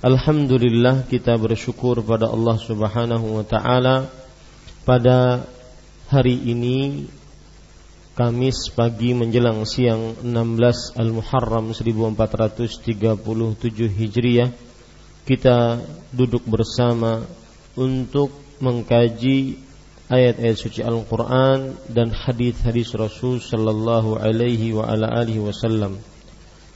Alhamdulillah kita bersyukur pada Allah Subhanahu wa taala pada hari ini Kamis pagi menjelang siang 16 Al-Muharram 1437 Hijriah kita duduk bersama untuk mengkaji ayat-ayat suci Al-Qur'an dan hadis-hadis Rasul sallallahu alaihi wa ala alihi wasallam.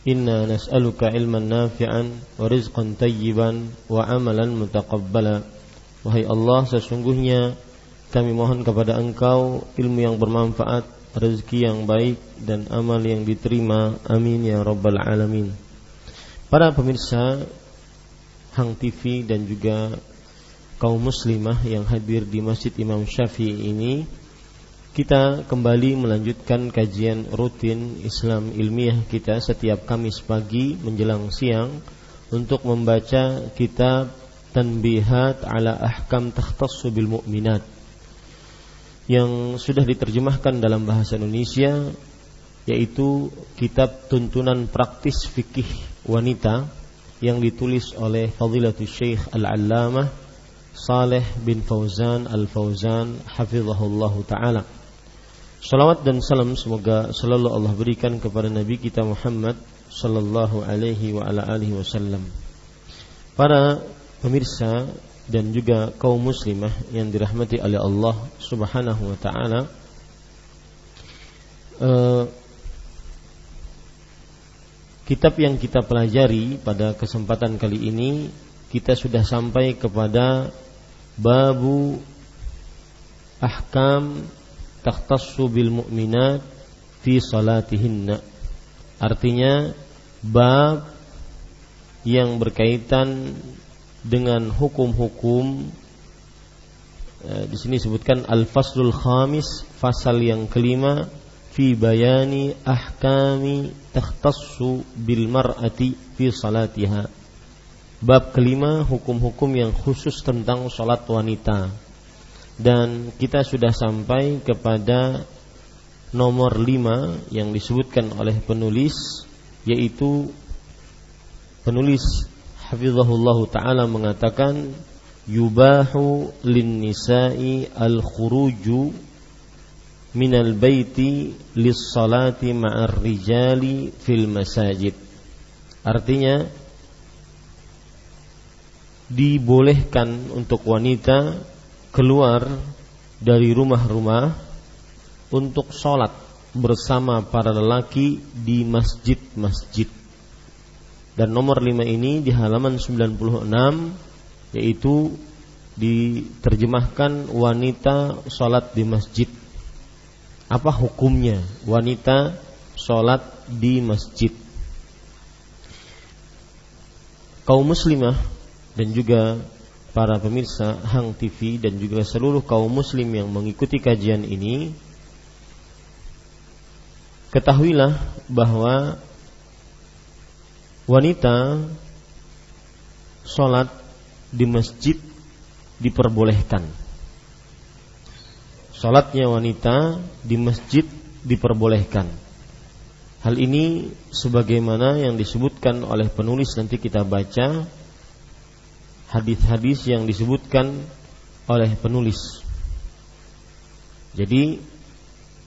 Ilman nafi'an wa rizqan tayyiban wa amalan mutaqabbala. Wahai Allah, sesungguhnya kami mohon kepada Engkau ilmu yang bermanfaat, rezeki yang baik dan amal yang diterima. Amin ya rabbal alamin. Para pemirsa Hang TV dan juga kaum muslimah yang hadir di Masjid Imam Syafi'i ini kita kembali melanjutkan kajian rutin Islam ilmiah kita setiap Kamis pagi menjelang siang untuk membaca kitab Tanbihat ala Ahkam Takhtassu bil Mu'minat yang sudah diterjemahkan dalam bahasa Indonesia yaitu kitab tuntunan praktis fikih wanita yang ditulis oleh Fadilatul Syekh Al-Allamah Saleh bin Fauzan Al-Fauzan hafizahullahu taala. Salawat dan salam semoga selalu Allah berikan kepada Nabi kita Muhammad sallallahu alaihi wa ala alihi wasallam. Para pemirsa dan juga kaum muslimah yang dirahmati oleh Allah Subhanahu wa taala uh, kitab yang kita pelajari pada kesempatan kali ini kita sudah sampai kepada babu ahkam takhtassu bil mu'minat fi salatihinna. Artinya bab yang berkaitan dengan hukum-hukum eh, di sini disebutkan al-faslul khamis fasal yang kelima fi bayani ahkami takhtassu bil mar'ati fi salatiha bab kelima hukum-hukum yang khusus tentang salat wanita dan kita sudah sampai kepada nomor lima yang disebutkan oleh penulis yaitu penulis hafizahullah taala mengatakan yubahu lin nisa'i al khuruju minal baiti lis salati ma'ar rijali fil masajid. Artinya dibolehkan untuk wanita keluar dari rumah-rumah untuk sholat bersama para lelaki di masjid-masjid. Dan nomor 5 ini di halaman 96 yaitu diterjemahkan wanita sholat di masjid. Apa hukumnya wanita sholat di masjid? Kaum muslimah dan juga para pemirsa Hang TV dan juga seluruh kaum muslim yang mengikuti kajian ini ketahuilah bahwa wanita sholat di masjid diperbolehkan. Sholatnya wanita di masjid diperbolehkan. Hal ini sebagaimana yang disebutkan oleh penulis nanti kita baca hadis-hadis yang disebutkan oleh penulis. Jadi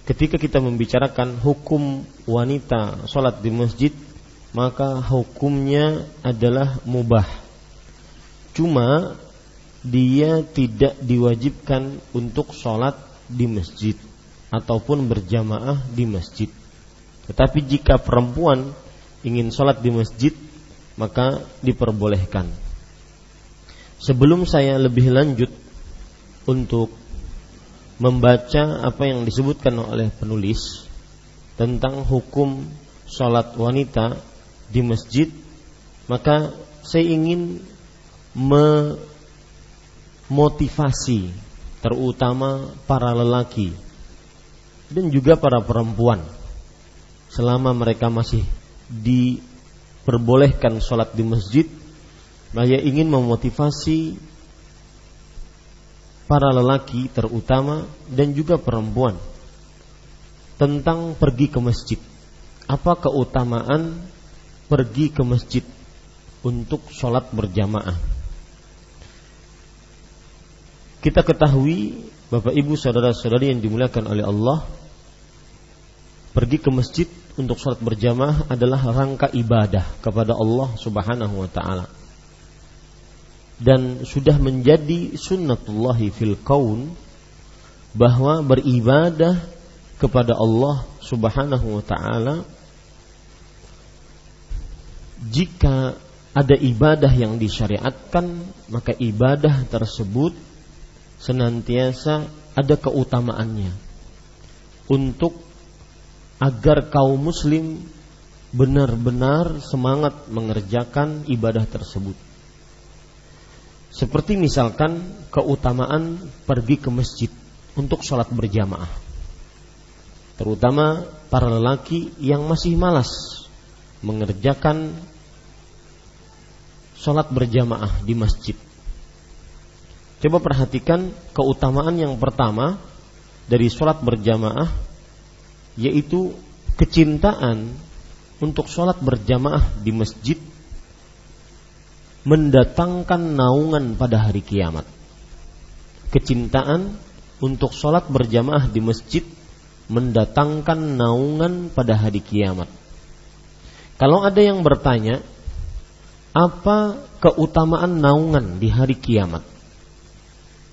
ketika kita membicarakan hukum wanita sholat di masjid, maka hukumnya adalah mubah. Cuma dia tidak diwajibkan untuk sholat di masjid ataupun berjamaah di masjid. Tetapi jika perempuan ingin sholat di masjid, maka diperbolehkan. Sebelum saya lebih lanjut untuk membaca apa yang disebutkan oleh penulis tentang hukum sholat wanita di masjid, maka saya ingin memotivasi terutama para lelaki dan juga para perempuan selama mereka masih diperbolehkan sholat di masjid saya ingin memotivasi para lelaki terutama dan juga perempuan tentang pergi ke masjid. Apa keutamaan pergi ke masjid untuk sholat berjamaah? Kita ketahui Bapak Ibu saudara-saudari yang dimuliakan oleh Allah Pergi ke masjid untuk sholat berjamaah adalah rangka ibadah kepada Allah subhanahu wa ta'ala dan sudah menjadi sunnatullahi fil kaun bahwa beribadah kepada Allah Subhanahu wa taala jika ada ibadah yang disyariatkan maka ibadah tersebut senantiasa ada keutamaannya. Untuk agar kaum muslim benar-benar semangat mengerjakan ibadah tersebut seperti misalkan keutamaan pergi ke masjid untuk sholat berjamaah. Terutama para lelaki yang masih malas mengerjakan sholat berjamaah di masjid. Coba perhatikan keutamaan yang pertama dari sholat berjamaah yaitu kecintaan untuk sholat berjamaah di masjid mendatangkan naungan pada hari kiamat. Kecintaan untuk sholat berjamaah di masjid mendatangkan naungan pada hari kiamat. Kalau ada yang bertanya, apa keutamaan naungan di hari kiamat?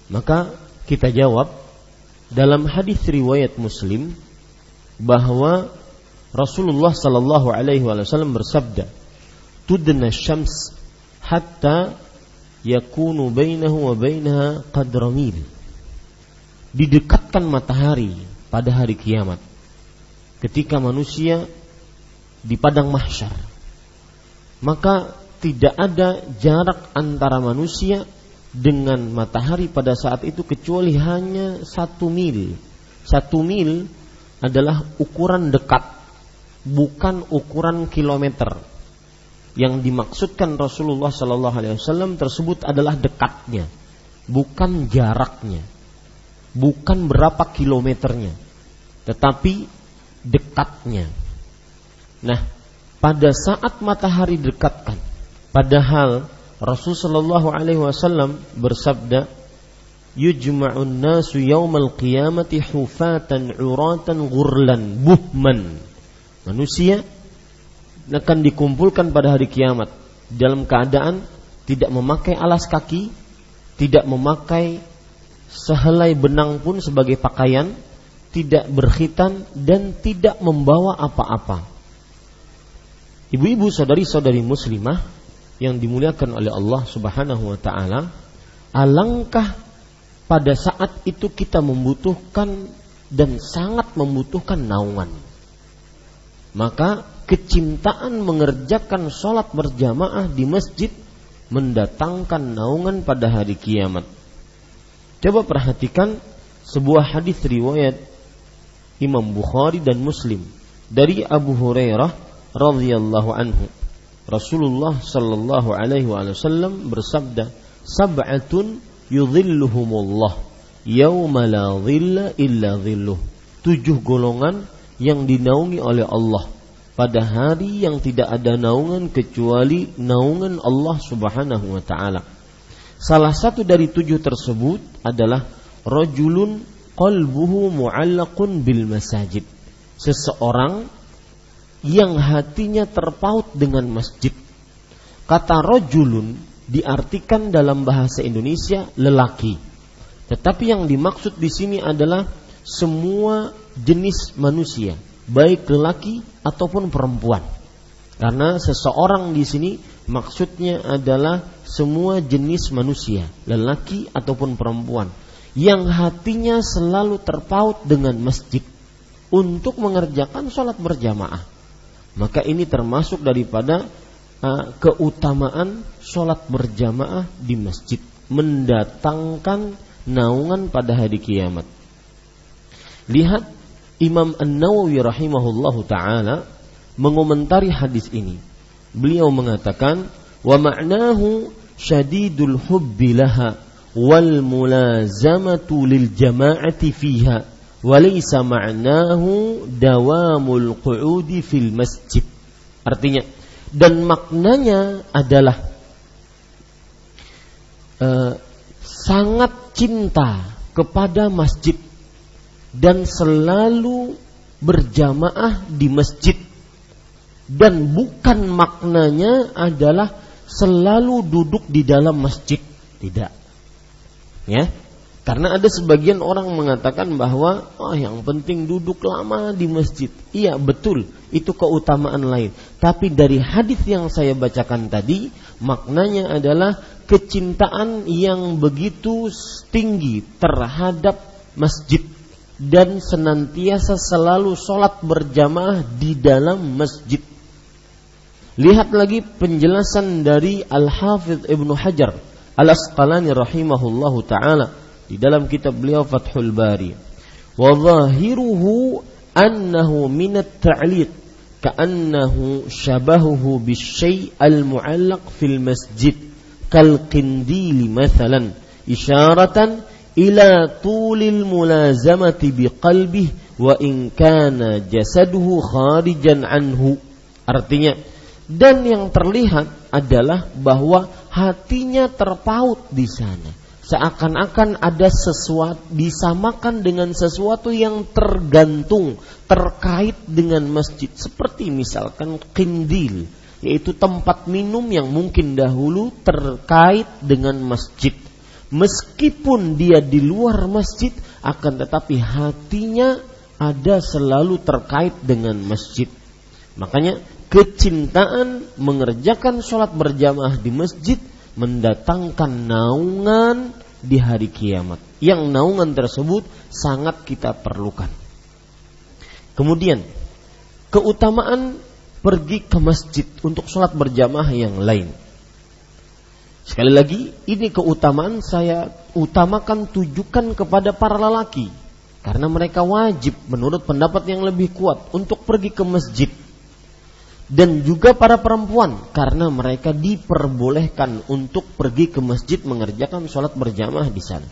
Maka kita jawab dalam hadis riwayat Muslim bahwa Rasulullah Sallallahu Alaihi Wasallam bersabda, "Tudna syams hatta yakunu bainahu wa bainaha qadra mil. Didekatkan matahari pada hari kiamat ketika manusia di padang mahsyar. Maka tidak ada jarak antara manusia dengan matahari pada saat itu kecuali hanya satu mil. Satu mil adalah ukuran dekat, bukan ukuran kilometer yang dimaksudkan Rasulullah Sallallahu Alaihi Wasallam tersebut adalah dekatnya, bukan jaraknya, bukan berapa kilometernya, tetapi dekatnya. Nah, pada saat matahari dekatkan, padahal Rasul Sallallahu Alaihi Wasallam bersabda, "Yujma'un nasu yaumal qiyamati hufatan uratan ghurlan buhman." Manusia akan dikumpulkan pada hari kiamat dalam keadaan tidak memakai alas kaki, tidak memakai sehelai benang pun sebagai pakaian, tidak berkhitan dan tidak membawa apa-apa. Ibu-ibu saudari-saudari muslimah yang dimuliakan oleh Allah Subhanahu wa taala, alangkah pada saat itu kita membutuhkan dan sangat membutuhkan naungan. Maka kecintaan mengerjakan sholat berjamaah di masjid mendatangkan naungan pada hari kiamat. Coba perhatikan sebuah hadis riwayat Imam Bukhari dan Muslim dari Abu Hurairah radhiyallahu anhu. Rasulullah sallallahu alaihi wasallam bersabda, "Sab'atun yudhilluhumullah yauma la dhilla illa dhilluh." Tujuh golongan yang dinaungi oleh Allah pada hari yang tidak ada naungan kecuali naungan Allah Subhanahu wa taala. Salah satu dari tujuh tersebut adalah rajulun qalbuhu mu'allaqun bil masajid. Seseorang yang hatinya terpaut dengan masjid. Kata rajulun diartikan dalam bahasa Indonesia lelaki. Tetapi yang dimaksud di sini adalah semua jenis manusia baik lelaki ataupun perempuan. Karena seseorang di sini maksudnya adalah semua jenis manusia, lelaki ataupun perempuan, yang hatinya selalu terpaut dengan masjid untuk mengerjakan sholat berjamaah. Maka ini termasuk daripada uh, keutamaan sholat berjamaah di masjid, mendatangkan naungan pada hari kiamat. Lihat Imam An-Nawawi rahimahullahu taala mengomentari hadis ini. Beliau mengatakan, "Wa ma'nahu syadidul hubbi laha wal mulazamatu lil jama'ati fiha wa laysa ma'nahu dawamul qu'udi fil masjid." Artinya, dan maknanya adalah uh, sangat cinta kepada masjid dan selalu berjamaah di masjid. Dan bukan maknanya adalah selalu duduk di dalam masjid. Tidak. Ya. Karena ada sebagian orang mengatakan bahwa oh yang penting duduk lama di masjid. Iya betul. Itu keutamaan lain. Tapi dari hadis yang saya bacakan tadi maknanya adalah kecintaan yang begitu tinggi terhadap masjid dan senantiasa selalu sholat berjamaah di dalam masjid. Lihat lagi penjelasan dari Al-Hafidh Ibnu Hajar Al-Asqalani rahimahullahu taala di dalam kitab beliau Fathul Bari. Wa zahiruhu annahu min at-ta'liq ka'annahu shabahuhu bisyai' al-mu'allaq fil masjid kal qindili mathalan isyaratan ila tulil mulazamati biqalbih wa in kana jasaduhu kharijan anhu. Artinya dan yang terlihat adalah bahwa hatinya terpaut di sana. Seakan-akan ada sesuatu disamakan dengan sesuatu yang tergantung terkait dengan masjid seperti misalkan kindil yaitu tempat minum yang mungkin dahulu terkait dengan masjid meskipun dia di luar masjid akan tetapi hatinya ada selalu terkait dengan masjid. Makanya kecintaan mengerjakan sholat berjamaah di masjid mendatangkan naungan di hari kiamat. Yang naungan tersebut sangat kita perlukan. Kemudian keutamaan pergi ke masjid untuk sholat berjamaah yang lain. Sekali lagi, ini keutamaan saya utamakan tujukan kepada para lelaki. Karena mereka wajib menurut pendapat yang lebih kuat untuk pergi ke masjid. Dan juga para perempuan karena mereka diperbolehkan untuk pergi ke masjid mengerjakan sholat berjamaah di sana.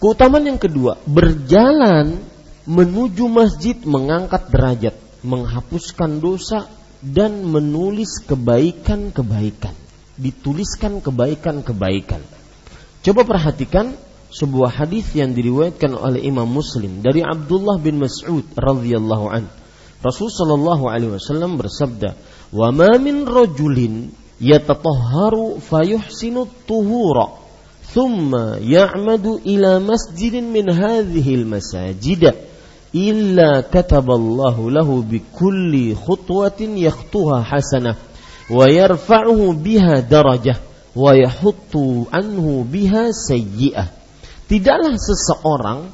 Keutamaan yang kedua, berjalan menuju masjid mengangkat derajat, menghapuskan dosa dan menulis kebaikan-kebaikan dituliskan kebaikan-kebaikan. Coba perhatikan sebuah hadis yang diriwayatkan oleh Imam Muslim dari Abdullah bin Mas'ud radhiyallahu an. Rasul sallallahu alaihi wasallam bersabda, "Wa ma min rajulin yatatahharu fayuhsinu tuhura thumma ya'madu ila masjidin min hadhihi al-masajid illa kataballahu lahu bi kulli khutwatin yakhtuha hasanah wa yarfa'uhu biha darajah wa yahuttu anhu biha sayyi'ah. Tidaklah seseorang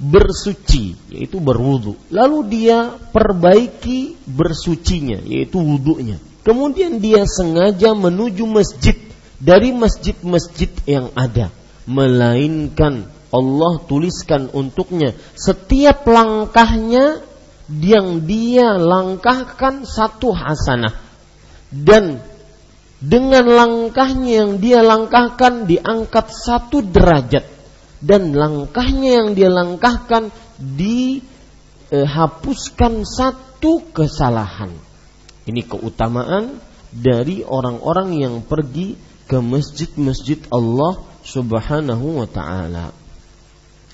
bersuci yaitu berwudu. Lalu dia perbaiki bersucinya yaitu wudunya. Kemudian dia sengaja menuju masjid dari masjid-masjid yang ada. Melainkan Allah tuliskan untuknya setiap langkahnya yang dia langkahkan satu hasanah dan dengan langkahnya yang dia langkahkan diangkat satu derajat dan langkahnya yang dia langkahkan dihapuskan satu kesalahan. Ini keutamaan dari orang-orang yang pergi ke masjid-masjid Allah Subhanahu wa taala.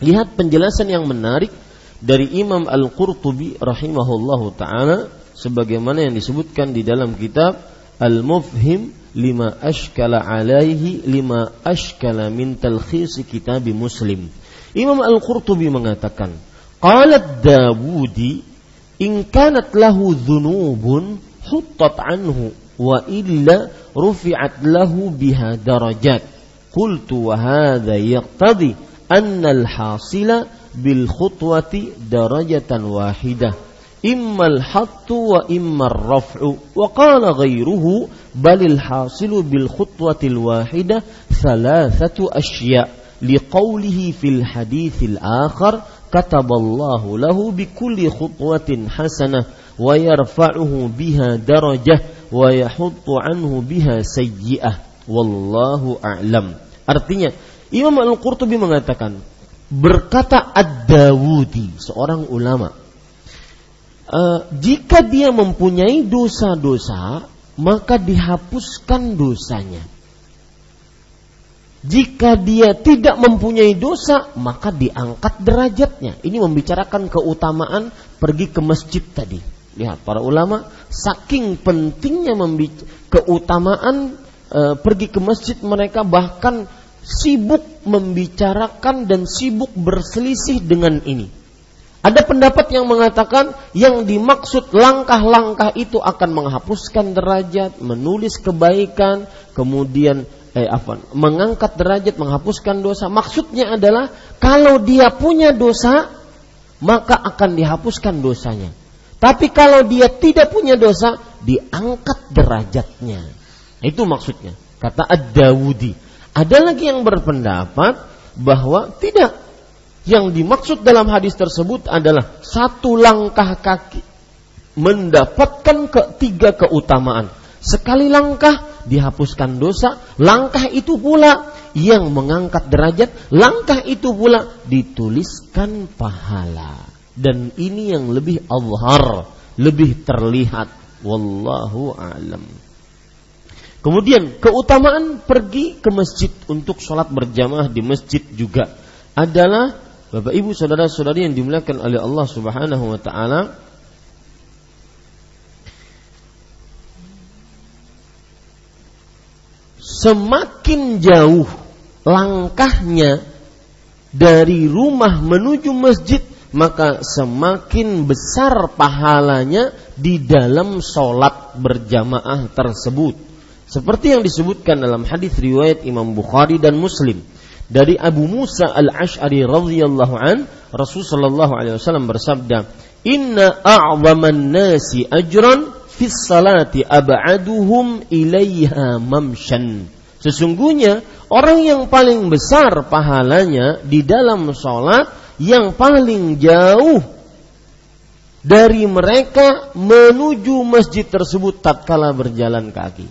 Lihat penjelasan yang menarik dari Imam Al-Qurtubi rahimahullahu taala sebagaimana yang disebutkan di dalam kitab Al-Mufhim lima ashkala alaihi lima ashkala min talkhis kitab Muslim. Imam Al-Qurtubi mengatakan, qalat Dawudi in kanat lahu dhunubun huttat anhu wa illa rufi'at lahu biha darajat qultu wa hadha yaqtadi anna al-hasila bil khutwati darajatan wahidah immal hattu wa immal raf'u wa qala ghairuhu balil hasilu bil khutwatil wahidah thalathatu asya liqaulihi fil hadithil akhar kataballahu lahu bikulli khutwatin hasanah wa yarfa'uhu biha darajah wa yahuttu anhu biha sayyi'ah. Wallahu a'lam. Artinya Imam Al-Qurtubi mengatakan berkata Ad-Dawudi seorang ulama uh, jika dia mempunyai dosa-dosa maka dihapuskan dosanya jika dia tidak mempunyai dosa, maka diangkat derajatnya. Ini membicarakan keutamaan pergi ke masjid tadi. Lihat para ulama saking pentingnya keutamaan e, pergi ke masjid mereka bahkan sibuk membicarakan dan sibuk berselisih dengan ini. Ada pendapat yang mengatakan yang dimaksud langkah-langkah itu akan menghapuskan derajat, menulis kebaikan, kemudian eh apa mengangkat derajat menghapuskan dosa. Maksudnya adalah kalau dia punya dosa maka akan dihapuskan dosanya. Tapi kalau dia tidak punya dosa diangkat derajatnya. Itu maksudnya. Kata Ad-Dawudi. Ada lagi yang berpendapat bahwa tidak yang dimaksud dalam hadis tersebut adalah satu langkah kaki mendapatkan ketiga keutamaan sekali langkah dihapuskan dosa, langkah itu pula yang mengangkat derajat, langkah itu pula dituliskan pahala. Dan ini yang lebih azhar, lebih terlihat. Wallahu alam. Kemudian keutamaan pergi ke masjid untuk sholat berjamaah di masjid juga adalah Bapak Ibu saudara-saudari yang dimuliakan oleh Allah Subhanahu wa taala semakin jauh langkahnya dari rumah menuju masjid maka semakin besar pahalanya di dalam sholat berjamaah tersebut. Seperti yang disebutkan dalam hadis riwayat Imam Bukhari dan Muslim dari Abu Musa al Ashari radhiyallahu an Rasulullah sallallahu alaihi wasallam bersabda, Inna a'zaman nasi ajran fis salati ab'aduhum ilaiha mamshan. Sesungguhnya orang yang paling besar pahalanya di dalam sholat yang paling jauh dari mereka menuju masjid tersebut tatkala berjalan kaki.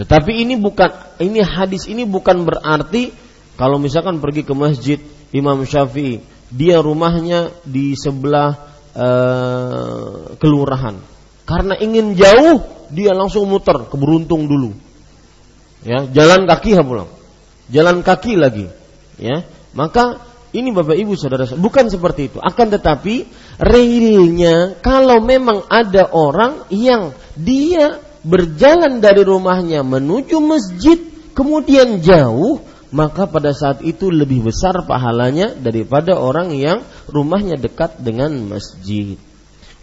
Tetapi ini bukan ini hadis ini bukan berarti kalau misalkan pergi ke masjid Imam Syafi'i dia rumahnya di sebelah uh, kelurahan karena ingin jauh, dia langsung muter ke beruntung dulu. Ya, jalan kaki ha pulang. Jalan kaki lagi. Ya, maka ini Bapak Ibu Saudara bukan seperti itu. Akan tetapi realnya kalau memang ada orang yang dia berjalan dari rumahnya menuju masjid kemudian jauh maka pada saat itu lebih besar pahalanya daripada orang yang rumahnya dekat dengan masjid.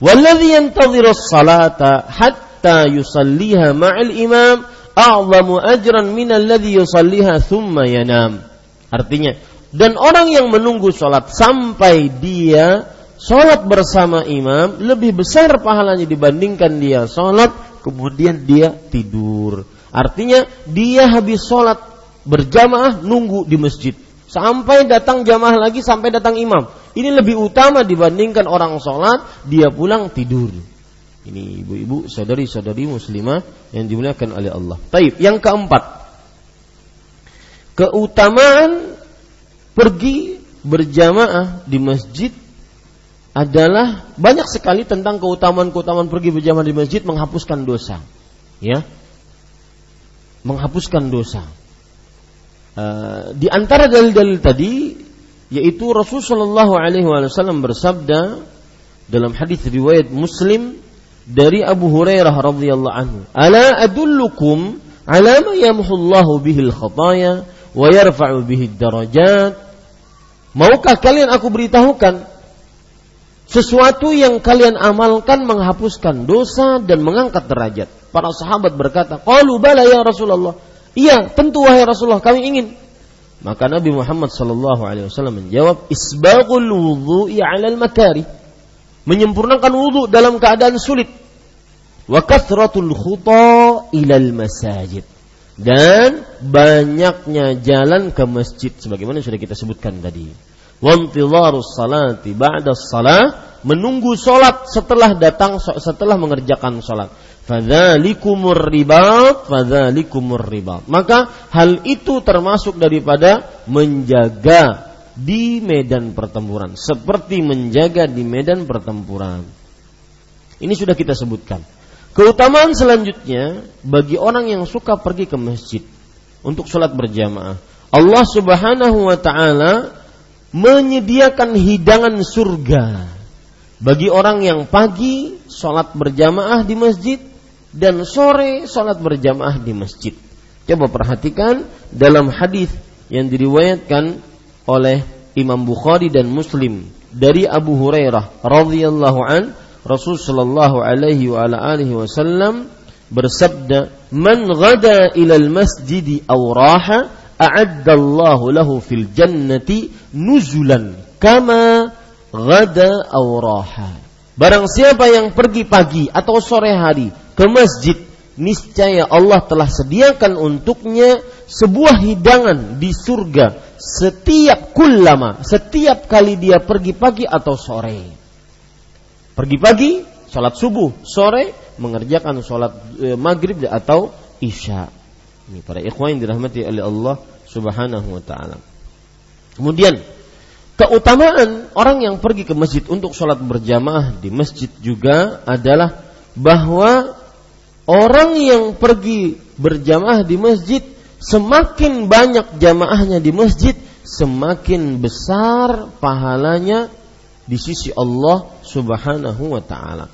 Walladhi yantadhiru salata hatta yusalliha ma'al imam a'zamu ajran min alladhi yusalliha thumma yanam. Artinya, dan orang yang menunggu salat sampai dia salat bersama imam lebih besar pahalanya dibandingkan dia salat kemudian dia tidur. Artinya dia habis salat berjamaah nunggu di masjid sampai datang jamaah lagi sampai datang imam. Ini lebih utama dibandingkan orang sholat dia pulang tidur. Ini ibu-ibu, saudari-saudari muslimah yang dimuliakan oleh Allah. Taib. Yang keempat, keutamaan pergi berjamaah di masjid adalah banyak sekali tentang keutamaan-keutamaan pergi berjamaah di masjid menghapuskan dosa. Ya. Menghapuskan dosa. Eh, di antara dalil-dalil tadi yaitu Rasulullah alaihi wasallam bersabda dalam hadis riwayat Muslim dari Abu Hurairah radhiyallahu anhu, "Ala adullukum ala ma yamhullahu bihi al-khataya wa yarfa'u bihi darajat?" Maukah kalian aku beritahukan sesuatu yang kalian amalkan menghapuskan dosa dan mengangkat derajat? Para sahabat berkata, "Qalu bala ya Rasulullah." Iya, tentu wahai Rasulullah, kami ingin. Maka Nabi Muhammad sallallahu alaihi wasallam menjawab, "Isbaghul wudhu'i 'alal makari." Menyempurnakan wudhu dalam keadaan sulit. Wa kathratul khuta ilal masajid. Dan banyaknya jalan ke masjid sebagaimana sudah kita sebutkan tadi. Wantidharus salati ba'da salah menunggu salat setelah datang setelah mengerjakan salat fadzalikumur ribat fadzalikumur ribat maka hal itu termasuk daripada menjaga di medan pertempuran. Seperti menjaga di medan pertempuran. Ini sudah kita sebutkan. Keutamaan selanjutnya bagi orang yang suka pergi ke masjid untuk sholat berjamaah Allah Subhanahu wa taala menyediakan hidangan surga bagi orang yang pagi sholat berjamaah di masjid dan sore sholat berjamaah di masjid. Coba perhatikan dalam hadis yang diriwayatkan oleh Imam Bukhari dan Muslim dari Abu Hurairah radhiyallahu an Rasul sallallahu alaihi wa ala alihi wasallam bersabda man ghada ila al-masjid aw raha a'adda Allah lahu fil jannati nuzulan kama ghada aw raha Barang siapa yang pergi pagi atau sore hari ke masjid, niscaya Allah telah sediakan untuknya sebuah hidangan di surga setiap kullama, setiap kali dia pergi pagi atau sore. Pergi pagi, sholat subuh, sore mengerjakan sholat e, maghrib atau isya. Ini para ikhwan yang dirahmati oleh Allah Subhanahu wa taala. Kemudian keutamaan orang yang pergi ke masjid untuk sholat berjamaah di masjid juga adalah bahwa Orang yang pergi berjamaah di masjid semakin banyak jamaahnya di masjid semakin besar pahalanya di sisi Allah Subhanahu wa taala.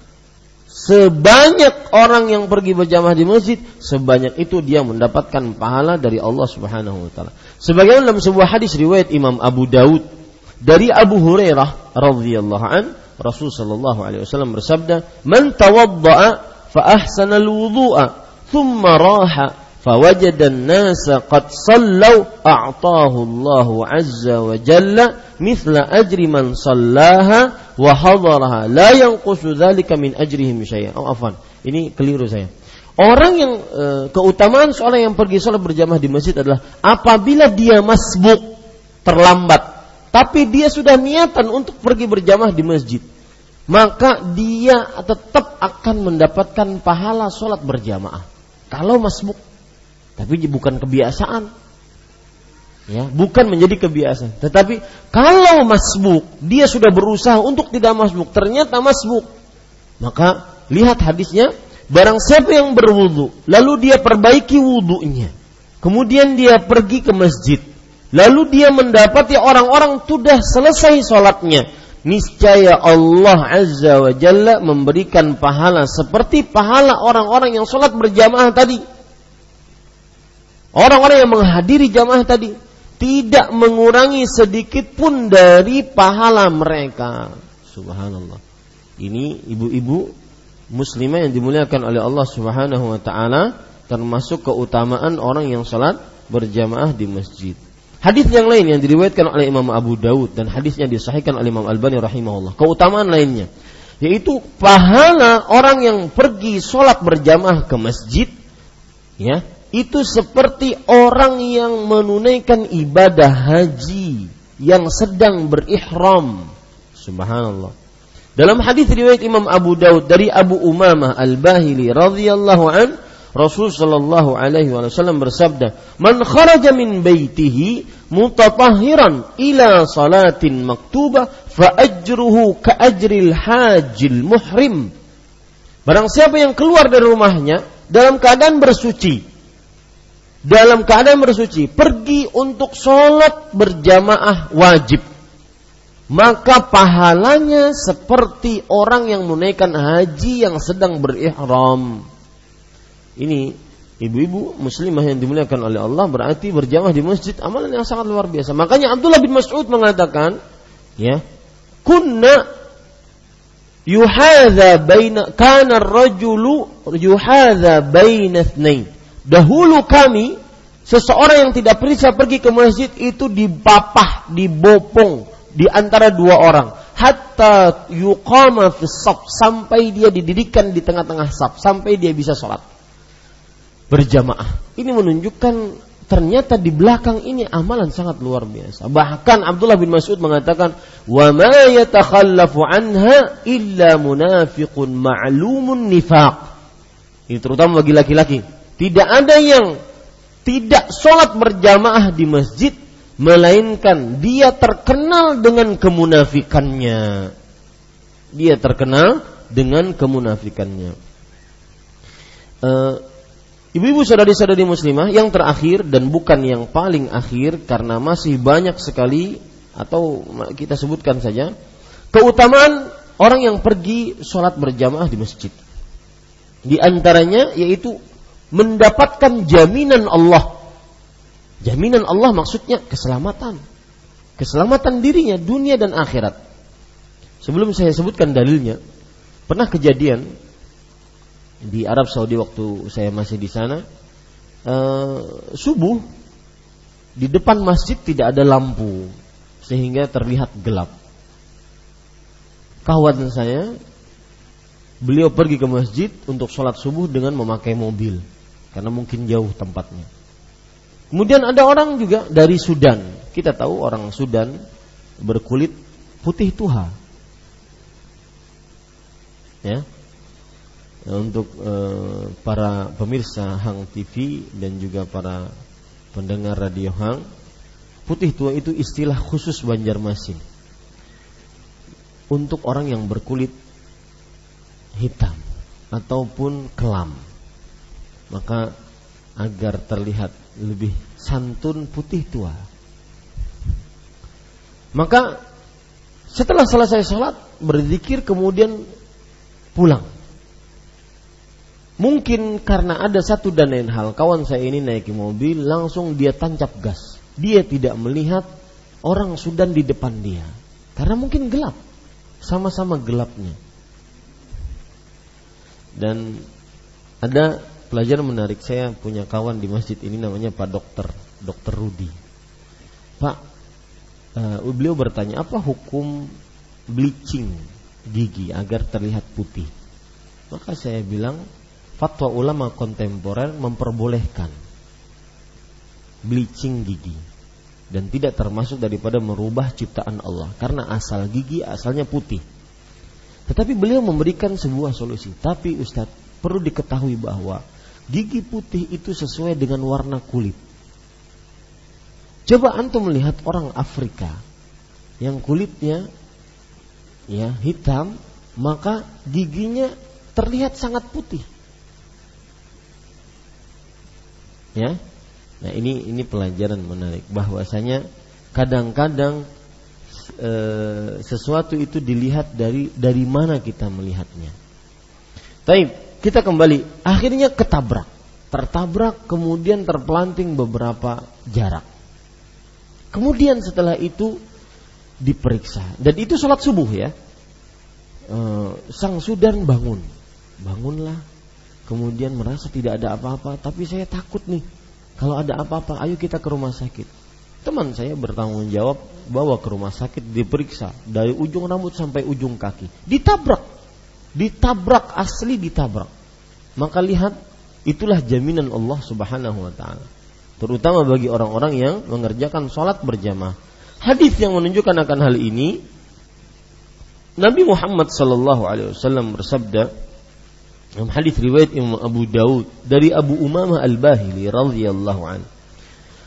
Sebanyak orang yang pergi berjamaah di masjid, sebanyak itu dia mendapatkan pahala dari Allah Subhanahu wa taala. Sebagaimana dalam sebuah hadis riwayat Imam Abu Daud dari Abu Hurairah radhiyallahu an, Rasul sallallahu alaihi wasallam bersabda, "Man tawadda'a فأحسن الوضوء ثم راح فوجد الناس قد صلوا أعطاه الله عز وجل مثل أجر من صلاها وحضرها لا ينقص ذلك من أجرهم شيئا oh, afan ini keliru saya Orang yang e, keutamaan seorang yang pergi sholat berjamaah di masjid adalah apabila dia masbuk terlambat, tapi dia sudah niatan untuk pergi berjamaah di masjid maka dia tetap akan mendapatkan pahala sholat berjamaah. Kalau masbuk, tapi bukan kebiasaan, ya, bukan menjadi kebiasaan. Tetapi kalau masbuk, dia sudah berusaha untuk tidak masbuk, ternyata masbuk, maka lihat hadisnya, barang siapa yang berwudu, lalu dia perbaiki wudunya, kemudian dia pergi ke masjid, lalu dia mendapati orang-orang sudah selesai sholatnya, niscaya Allah Azza wa Jalla memberikan pahala seperti pahala orang-orang yang sholat berjamaah tadi. Orang-orang yang menghadiri jamaah tadi. tidak mengurangi sedikit pun dari pahala mereka. Subhanallah. Ini ibu-ibu muslimah yang dimuliakan oleh Allah Subhanahu wa taala termasuk keutamaan orang yang salat berjamaah di masjid. Hadis yang lain yang diriwayatkan oleh Imam Abu Daud dan hadisnya disahihkan oleh Imam Albani rahimahullah. Keutamaan lainnya yaitu pahala orang yang pergi sholat berjamaah ke masjid ya itu seperti orang yang menunaikan ibadah haji yang sedang berihram subhanallah dalam hadis riwayat Imam Abu Daud dari Abu Umamah Al-Bahili radhiyallahu an Rasul sallallahu alaihi wasallam bersabda, "Man kharaja min baitihi mutatahhiran ila salatin maktubah fa ajruhu ka ajril hajil muhrim." Barang siapa yang keluar dari rumahnya dalam keadaan bersuci, dalam keadaan bersuci, pergi untuk sholat berjamaah wajib, maka pahalanya seperti orang yang menunaikan haji yang sedang berihram. Ini ibu-ibu muslimah yang dimuliakan oleh Allah berarti berjamaah di masjid amalan yang sangat luar biasa. Makanya Abdullah bin Mas'ud mengatakan, ya, kunna yuhadha baina kana ar-rajulu yuhadha baina ithnain. Dahulu kami seseorang yang tidak bisa pergi ke masjid itu dipapah, dibopong di antara dua orang hatta yuqama fi sampai dia didirikan di tengah-tengah saf sampai dia bisa sholat berjamaah. Ini menunjukkan ternyata di belakang ini amalan sangat luar biasa. Bahkan Abdullah bin Mas'ud mengatakan, "Wa ma yatakhallafu anha illa munafiqun ma'lumun nifaq." Ini terutama bagi laki-laki. Tidak ada yang tidak sholat berjamaah di masjid melainkan dia terkenal dengan kemunafikannya. Dia terkenal dengan kemunafikannya. Uh, Ibu-ibu saudari-saudari muslimah yang terakhir dan bukan yang paling akhir karena masih banyak sekali atau kita sebutkan saja keutamaan orang yang pergi sholat berjamaah di masjid. Di antaranya yaitu mendapatkan jaminan Allah. Jaminan Allah maksudnya keselamatan. Keselamatan dirinya dunia dan akhirat. Sebelum saya sebutkan dalilnya, pernah kejadian di Arab Saudi waktu saya masih di sana uh, subuh di depan masjid tidak ada lampu sehingga terlihat gelap. Kawan saya beliau pergi ke masjid untuk sholat subuh dengan memakai mobil karena mungkin jauh tempatnya. Kemudian ada orang juga dari Sudan. Kita tahu orang Sudan berkulit putih tuha. Ya, untuk uh, para pemirsa Hang TV dan juga para pendengar radio Hang, putih tua itu istilah khusus Banjarmasin untuk orang yang berkulit hitam ataupun kelam. Maka agar terlihat lebih santun putih tua. Maka setelah selesai sholat berzikir kemudian pulang Mungkin karena ada satu dan lain hal, kawan saya ini naik mobil, langsung dia tancap gas. Dia tidak melihat orang Sudan di depan dia. Karena mungkin gelap. Sama-sama gelapnya. Dan ada pelajaran menarik saya punya kawan di masjid ini namanya Pak Dokter, Dokter Rudi. Pak, uh, beliau bertanya apa hukum bleaching gigi agar terlihat putih? Maka saya bilang fatwa ulama kontemporer memperbolehkan bleaching gigi dan tidak termasuk daripada merubah ciptaan Allah karena asal gigi asalnya putih. Tetapi beliau memberikan sebuah solusi. Tapi Ustadz perlu diketahui bahwa gigi putih itu sesuai dengan warna kulit. Coba antum melihat orang Afrika yang kulitnya ya hitam, maka giginya terlihat sangat putih. Ya. Nah, ini ini pelajaran menarik bahwasanya kadang-kadang e, sesuatu itu dilihat dari dari mana kita melihatnya. Tapi kita kembali, akhirnya ketabrak, tertabrak kemudian terpelanting beberapa jarak. Kemudian setelah itu diperiksa. Dan itu sholat subuh ya. E, sang sudan bangun. Bangunlah. Kemudian merasa tidak ada apa-apa. Tapi saya takut nih. Kalau ada apa-apa ayo kita ke rumah sakit. Teman saya bertanggung jawab bawa ke rumah sakit diperiksa. Dari ujung rambut sampai ujung kaki. Ditabrak. Ditabrak asli ditabrak. Maka lihat itulah jaminan Allah subhanahu wa ta'ala terutama bagi orang-orang yang mengerjakan sholat berjamaah. Hadis yang menunjukkan akan hal ini, Nabi Muhammad Sallallahu Alaihi Wasallam bersabda dalam hadis riwayat Imam Abu Daud dari Abu Umamah Al Bahili radhiyallahu an.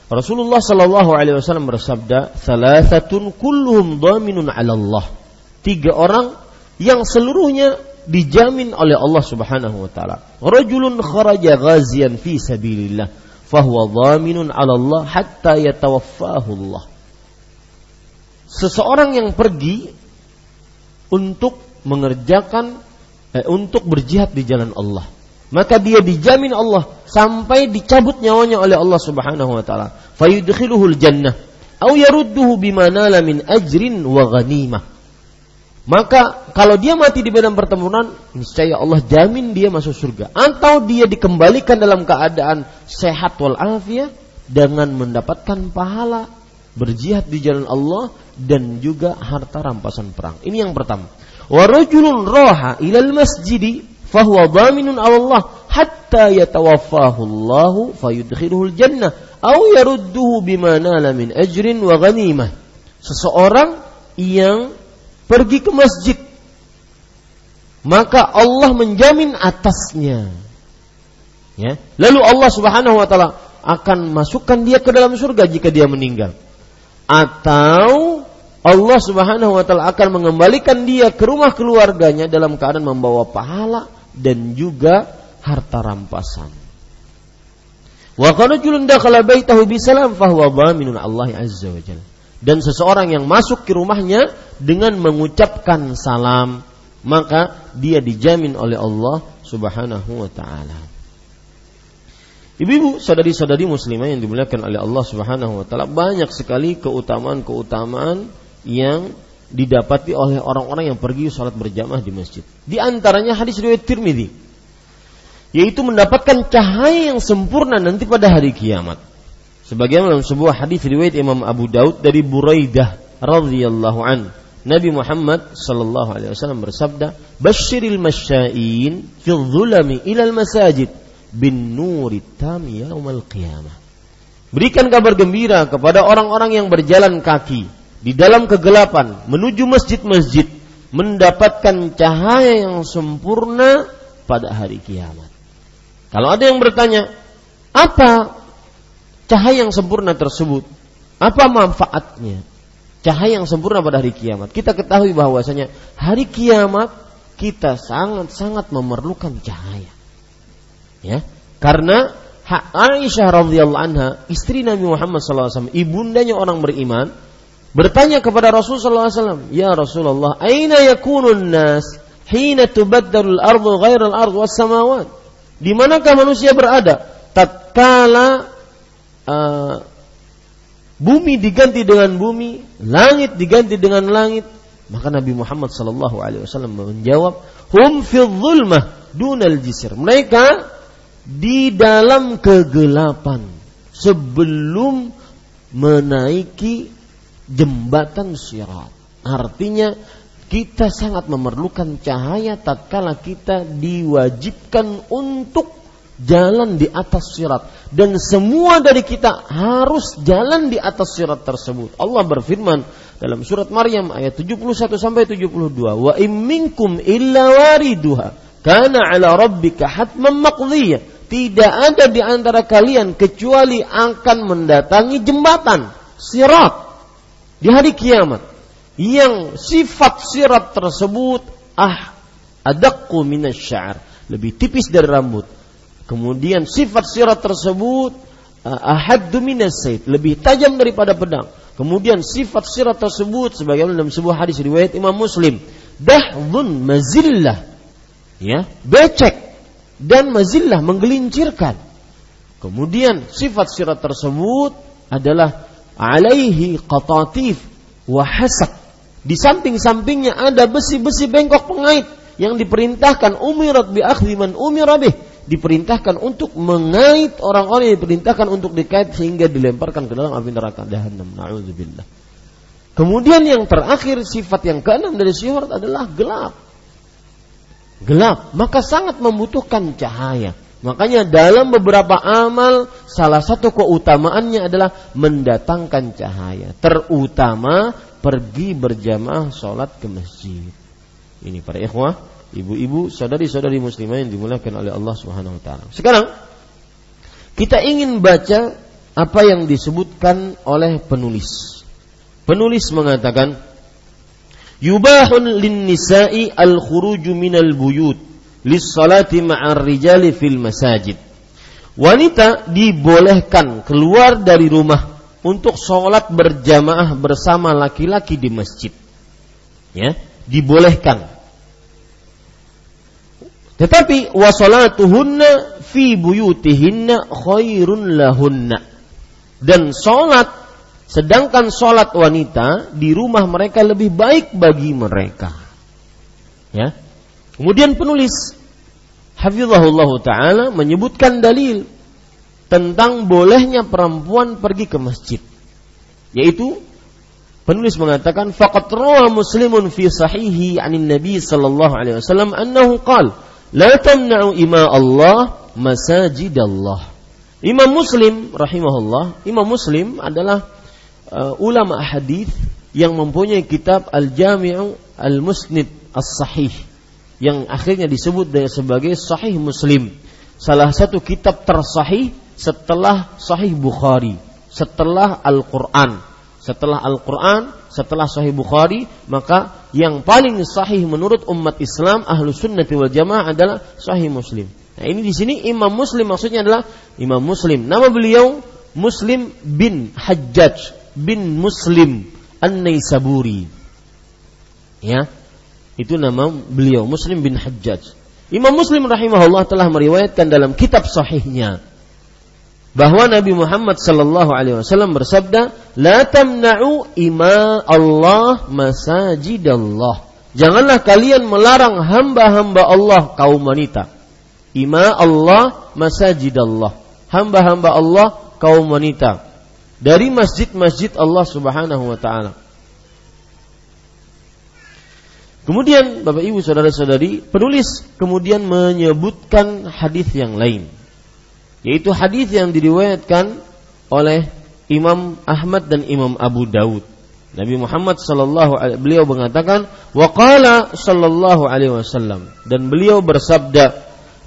Rasulullah Sallallahu Alaihi Wasallam bersabda, "Thalathatun kulluhum dhaminun 'ala Allah." Tiga orang yang seluruhnya dijamin oleh Allah Subhanahu wa taala. Rajulun kharaja ghazian fi sabilillah fahuwa dhaminun 'ala Allah hatta yatawaffahu Allah. Seseorang yang pergi untuk mengerjakan eh, untuk berjihad di jalan Allah, maka dia dijamin Allah sampai dicabut nyawanya oleh Allah Subhanahu wa taala. Fayudkhiluhul jannah aw yarudduhu bima nala min ajrin wa ghanimah. Maka kalau dia mati di medan pertempuran, niscaya Allah jamin dia masuk surga. Atau dia dikembalikan dalam keadaan sehat wal afiat dengan mendapatkan pahala berjihad di jalan Allah dan juga harta rampasan perang. Ini yang pertama. Wa rajulun raha ilal masjidi fahuwa dhaminun Allah hatta yatawaffahu Allah fayudkhiluhul jannah aw yarudduhu bima nala min ajrin wa ghanimah. Seseorang yang pergi ke masjid, maka Allah menjamin atasnya. Ya. Lalu Allah Subhanahu wa taala akan masukkan dia ke dalam surga jika dia meninggal. Atau Allah Subhanahu wa taala akan mengembalikan dia ke rumah keluarganya dalam keadaan membawa pahala dan juga harta rampasan. Wa qad dakhala baitahu bisalam fahuwa dhaminun Allah azza wa jalla dan seseorang yang masuk ke rumahnya dengan mengucapkan salam maka dia dijamin oleh Allah Subhanahu wa taala. Ibu-ibu, saudari-saudari muslimah yang dimuliakan oleh Allah Subhanahu wa taala, banyak sekali keutamaan-keutamaan yang didapati oleh orang-orang yang pergi sholat berjamaah di masjid. Di antaranya hadis riwayat Tirmidzi, yaitu mendapatkan cahaya yang sempurna nanti pada hari kiamat. Sebagaimana dalam sebuah hadis riwayat Imam Abu Daud dari Buraidah radhiyallahu an. Nabi Muhammad sallallahu alaihi wasallam bersabda, "Basyiril masya'in fi dhulami ila masajid bin nuri tam yaumal qiyamah." Berikan kabar gembira kepada orang-orang yang berjalan kaki di dalam kegelapan menuju masjid-masjid mendapatkan cahaya yang sempurna pada hari kiamat. Kalau ada yang bertanya, apa cahaya yang sempurna tersebut apa manfaatnya? Cahaya yang sempurna pada hari kiamat. Kita ketahui bahwasanya hari kiamat kita sangat-sangat memerlukan cahaya. Ya, karena Aisyah radhiyallahu anha, istri Nabi Muhammad SAW, ibundanya orang beriman, bertanya kepada Rasulullah SAW, Ya Rasulullah, aina yakunun nas hina tubaddalul ardu ghairal ardu was samawat? Di manakah manusia berada tatkala uh, bumi diganti dengan bumi, langit diganti dengan langit, maka Nabi Muhammad sallallahu alaihi wasallam menjawab, "Hum fil zulmah dunal jisr." Mereka di dalam kegelapan sebelum menaiki jembatan sirat. Artinya kita sangat memerlukan cahaya tatkala kita diwajibkan untuk jalan di atas sirat dan semua dari kita harus jalan di atas sirat tersebut. Allah berfirman dalam surat Maryam ayat 71 sampai 72, "Wa imminkum illa wariduha kana 'ala rabbika hatman maqdiyah." Tidak ada di antara kalian kecuali akan mendatangi jembatan sirat di hari kiamat yang sifat sirat tersebut ah adaqqu minasy lebih tipis dari rambut Kemudian sifat sirat tersebut uh, ahaddu minas lebih tajam daripada pedang. Kemudian sifat sirat tersebut sebagaimana dalam sebuah hadis riwayat Imam Muslim, dahzun mazillah. Ya, becek dan mazillah menggelincirkan. Kemudian sifat sirat tersebut adalah alaihi qatatif wa hasak. Di samping-sampingnya ada besi-besi bengkok pengait yang diperintahkan umirat bi akhdhi man umira bih diperintahkan untuk mengait orang-orang yang diperintahkan untuk dikait sehingga dilemparkan ke dalam api neraka jahanam. Nauzubillah. Kemudian yang terakhir sifat yang keenam dari syuhrat adalah gelap. Gelap, maka sangat membutuhkan cahaya. Makanya dalam beberapa amal salah satu keutamaannya adalah mendatangkan cahaya. Terutama pergi berjamaah sholat ke masjid. Ini para ikhwah, ibu-ibu, saudari-saudari muslimah yang dimuliakan oleh Allah Subhanahu wa taala. Sekarang kita ingin baca apa yang disebutkan oleh penulis. Penulis mengatakan Yubahun lin nisa'i al khuruju minal buyut lissalati ma'ar rijali fil masajid. Wanita dibolehkan keluar dari rumah untuk sholat berjamaah bersama laki-laki di masjid. Ya, dibolehkan. Tetapi wasolatuhunna fi buyutihinna khairun lahunna. Dan sholat, sedangkan sholat wanita di rumah mereka lebih baik bagi mereka. Ya, Kemudian penulis Hafizahullah Ta'ala menyebutkan dalil tentang bolehnya perempuan pergi ke masjid. Yaitu penulis mengatakan faqat rawa muslimun fi sahihi anin nabi sallallahu alaihi wasallam annahu qala la tamna'u ima Allah masajid Allah. Imam Muslim rahimahullah, Imam Muslim adalah uh, ulama hadis yang mempunyai kitab Al-Jami'u Al-Musnid As-Sahih yang akhirnya disebut sebagai Sahih Muslim. Salah satu kitab tersahih setelah Sahih Bukhari, setelah Al-Qur'an. Setelah Al-Qur'an, setelah Sahih Bukhari, maka yang paling sahih menurut umat Islam ahlu sunnati wal jamaah adalah Sahih Muslim. Nah ini di sini Imam Muslim maksudnya adalah Imam Muslim. Nama beliau Muslim bin Hajjaj bin Muslim An-Naisaburi. Ya, itu nama beliau Muslim bin Hajjaj. Imam Muslim rahimahullah telah meriwayatkan dalam kitab sahihnya bahwa Nabi Muhammad sallallahu alaihi wasallam bersabda, "La tamna'u ima Allah masajidallah." Janganlah kalian melarang hamba-hamba Allah kaum wanita. Ima Allah masajidallah. Hamba-hamba Allah kaum wanita dari masjid-masjid Allah Subhanahu wa taala. Kemudian Bapak Ibu saudara-saudari, penulis kemudian menyebutkan hadis yang lain. Yaitu hadis yang diriwayatkan oleh Imam Ahmad dan Imam Abu Daud. Nabi Muhammad sallallahu alaihi beliau mengatakan wa qala sallallahu alaihi wasallam dan beliau bersabda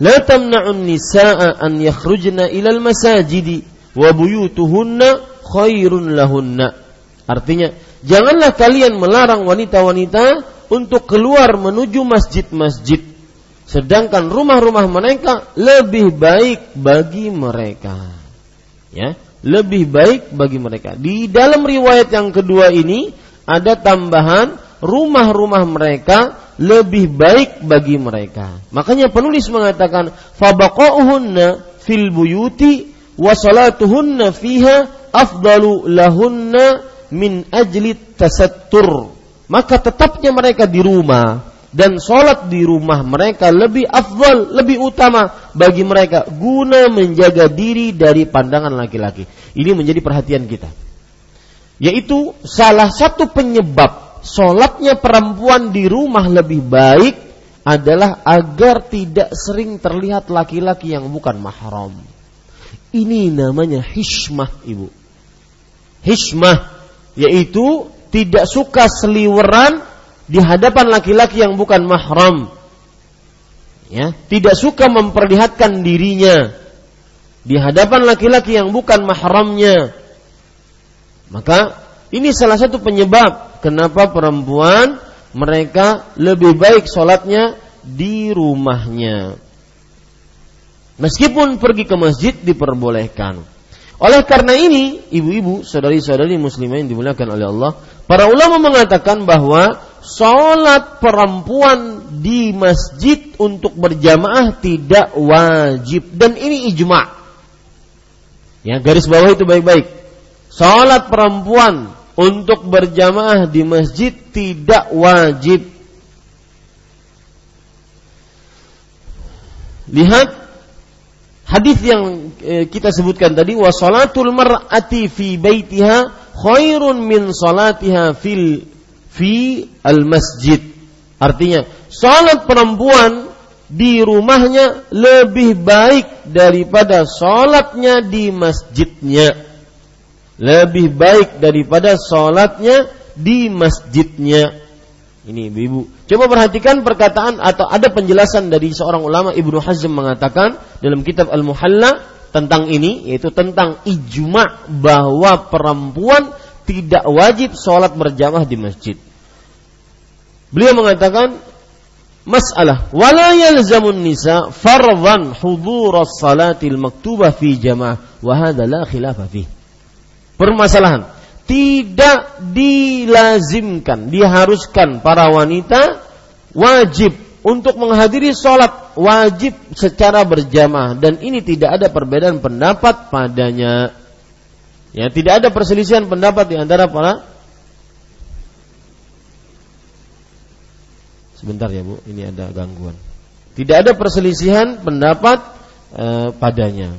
la tamna'un nisaa an yakhrujna ilal masajidi wa buyutuhunna khairun artinya janganlah kalian melarang wanita-wanita untuk keluar menuju masjid-masjid. Sedangkan rumah-rumah mereka lebih baik bagi mereka. Ya lebih baik bagi mereka. Di dalam riwayat yang kedua ini ada tambahan rumah-rumah mereka lebih baik bagi mereka. Makanya penulis mengatakan fabaqauhunna fil buyuti wa salatuhunna fiha afdalu lahunna min ajli tasattur maka tetapnya mereka di rumah dan sholat di rumah mereka lebih afdal, lebih utama bagi mereka guna menjaga diri dari pandangan laki-laki. Ini menjadi perhatian kita. Yaitu salah satu penyebab sholatnya perempuan di rumah lebih baik adalah agar tidak sering terlihat laki-laki yang bukan mahram. Ini namanya hishmah ibu. Hishmah yaitu tidak suka seliweran di hadapan laki-laki yang bukan mahram. Ya, tidak suka memperlihatkan dirinya di hadapan laki-laki yang bukan mahramnya. Maka ini salah satu penyebab kenapa perempuan mereka lebih baik sholatnya di rumahnya. Meskipun pergi ke masjid diperbolehkan. Oleh karena ini, ibu-ibu, saudari-saudari muslimah yang dimuliakan oleh Allah, para ulama mengatakan bahwa sholat perempuan di masjid untuk berjamaah tidak wajib dan ini ijma. Ya, garis bawah itu baik-baik. Salat perempuan untuk berjamaah di masjid tidak wajib. Lihat hadis yang eh, kita sebutkan tadi wa salatul mar'ati fi baitiha khairun min salatiha fil fi al masjid. Artinya, salat perempuan di rumahnya lebih baik daripada salatnya di masjidnya lebih baik daripada sholatnya di masjidnya. Ini ibu-ibu. Coba perhatikan perkataan atau ada penjelasan dari seorang ulama Ibnu Hazm mengatakan dalam kitab Al-Muhalla tentang ini yaitu tentang ijma bahwa perempuan tidak wajib sholat berjamaah di masjid. Beliau mengatakan masalah wala yalzamun nisa fardhan hudhur as-salatil maktubah fi jamaah wa hadha fihi permasalahan. Tidak dilazimkan, diharuskan para wanita wajib untuk menghadiri sholat wajib secara berjamaah dan ini tidak ada perbedaan pendapat padanya. Ya, tidak ada perselisihan pendapat di antara para Sebentar ya Bu, ini ada gangguan. Tidak ada perselisihan pendapat eh, padanya.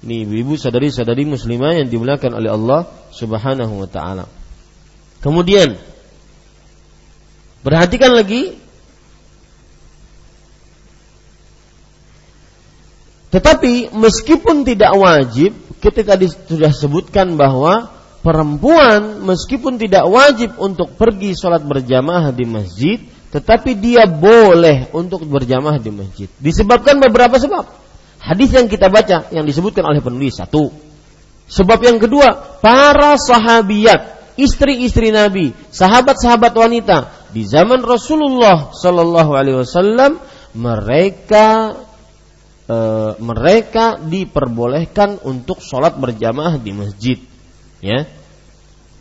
Ini ibu-ibu sadari-sadari muslimah yang dimuliakan oleh Allah Subhanahu wa taala. Kemudian perhatikan lagi Tetapi meskipun tidak wajib, kita tadi sudah sebutkan bahwa perempuan meskipun tidak wajib untuk pergi sholat berjamaah di masjid, tetapi dia boleh untuk berjamaah di masjid. Disebabkan beberapa sebab. Hadis yang kita baca yang disebutkan oleh penulis satu. Sebab yang kedua, para sahabiat, istri-istri Nabi, sahabat-sahabat wanita di zaman Rasulullah Sallallahu Alaihi Wasallam mereka e, mereka diperbolehkan untuk sholat berjamaah di masjid. Ya,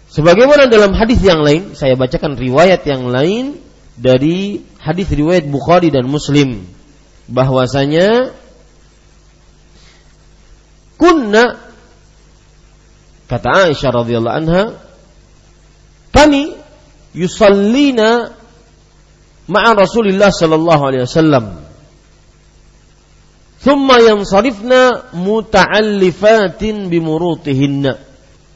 sebagaimana dalam hadis yang lain, saya bacakan riwayat yang lain dari hadis riwayat Bukhari dan Muslim bahwasanya kunna kata Aisyah radhiyallahu anha kami yusallina ma'a Rasulillah sallallahu alaihi wasallam thumma yansarifna muta'allifatin bimurutihinna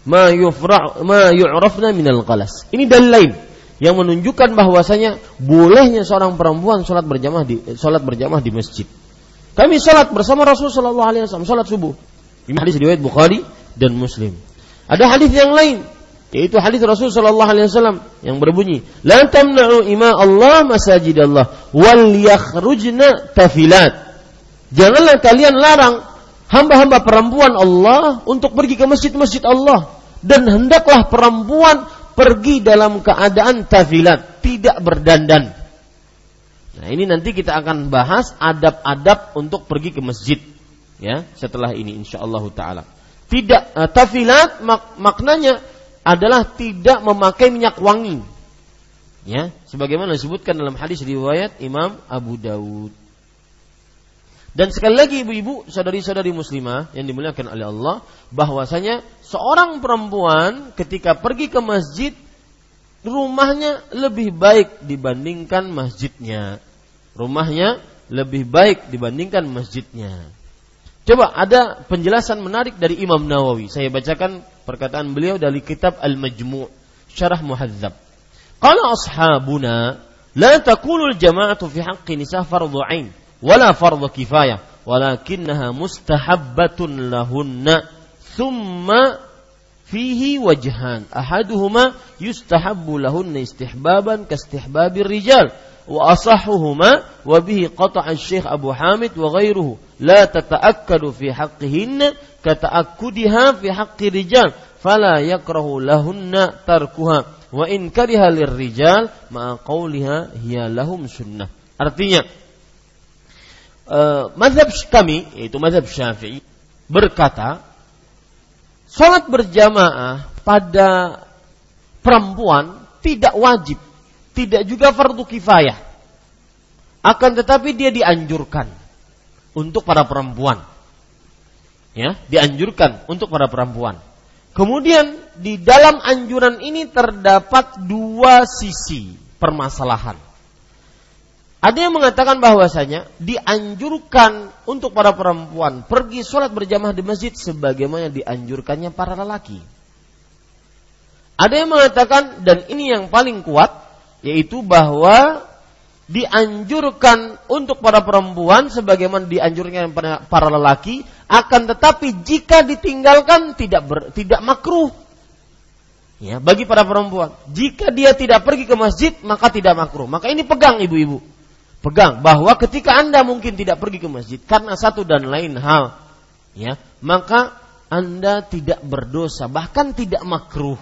ma yufra ma yu'rafna minal qalas ini dalil lain yang menunjukkan bahwasanya bolehnya seorang perempuan sholat berjamaah di sholat berjamaah di masjid. Kami sholat bersama Rasulullah Shallallahu Alaihi Wasallam sholat subuh. Ini hadis riwayat Bukhari dan Muslim. Ada hadis yang lain yaitu hadis Rasul sallallahu alaihi wasallam yang berbunyi la tamna'u ima Allah masajid Allah wal yakhrujna tafilat janganlah kalian larang hamba-hamba perempuan Allah untuk pergi ke masjid-masjid Allah dan hendaklah perempuan pergi dalam keadaan tafilat tidak berdandan nah ini nanti kita akan bahas adab-adab untuk pergi ke masjid ya setelah ini insyaallah taala. Tidak uh, tafilat mak, maknanya adalah tidak memakai minyak wangi. Ya, sebagaimana disebutkan dalam hadis riwayat Imam Abu Dawud. Dan sekali lagi ibu-ibu, saudari-saudari muslimah yang dimuliakan oleh Allah, bahwasanya seorang perempuan ketika pergi ke masjid rumahnya lebih baik dibandingkan masjidnya. Rumahnya lebih baik dibandingkan masjidnya. Coba ada penjelasan menarik dari Imam Nawawi. Saya bacakan perkataan beliau dari kitab Al-Majmu' Syarah Muhadzab. Qala ashabuna la taqulu al-jama'atu fi haqqi nisa fardhu 'ain wala fardhu kifayah walakinnaha mustahabbatun lahunna thumma fihi wajhan ahaduhuma yustahabbu lahunna istihbaban kastihbabir rijal وأصحهما asahuhuma wa bihi qata'a Syekh Abu Hamid wa ghairuhu. La tata'akkadu fi haqqihinna kata'akkudiha fi haqqi rijal fala yakrahu lahunna tarkuha. Wa in kariha lirrijal ma'a artinya eh, uh, mazhab kami yaitu mazhab Syafi'i berkata salat berjamaah pada perempuan tidak wajib tidak juga fardu kifayah. Akan tetapi dia dianjurkan untuk para perempuan. Ya, dianjurkan untuk para perempuan. Kemudian di dalam anjuran ini terdapat dua sisi permasalahan. Ada yang mengatakan bahwasanya dianjurkan untuk para perempuan pergi sholat berjamaah di masjid sebagaimana dianjurkannya para lelaki. Ada yang mengatakan dan ini yang paling kuat yaitu bahwa dianjurkan untuk para perempuan sebagaimana dianjurkan para lelaki akan tetapi jika ditinggalkan tidak ber, tidak makruh. Ya bagi para perempuan. Jika dia tidak pergi ke masjid maka tidak makruh. Maka ini pegang ibu-ibu. Pegang bahwa ketika anda mungkin tidak pergi ke masjid karena satu dan lain hal ya maka anda tidak berdosa bahkan tidak makruh.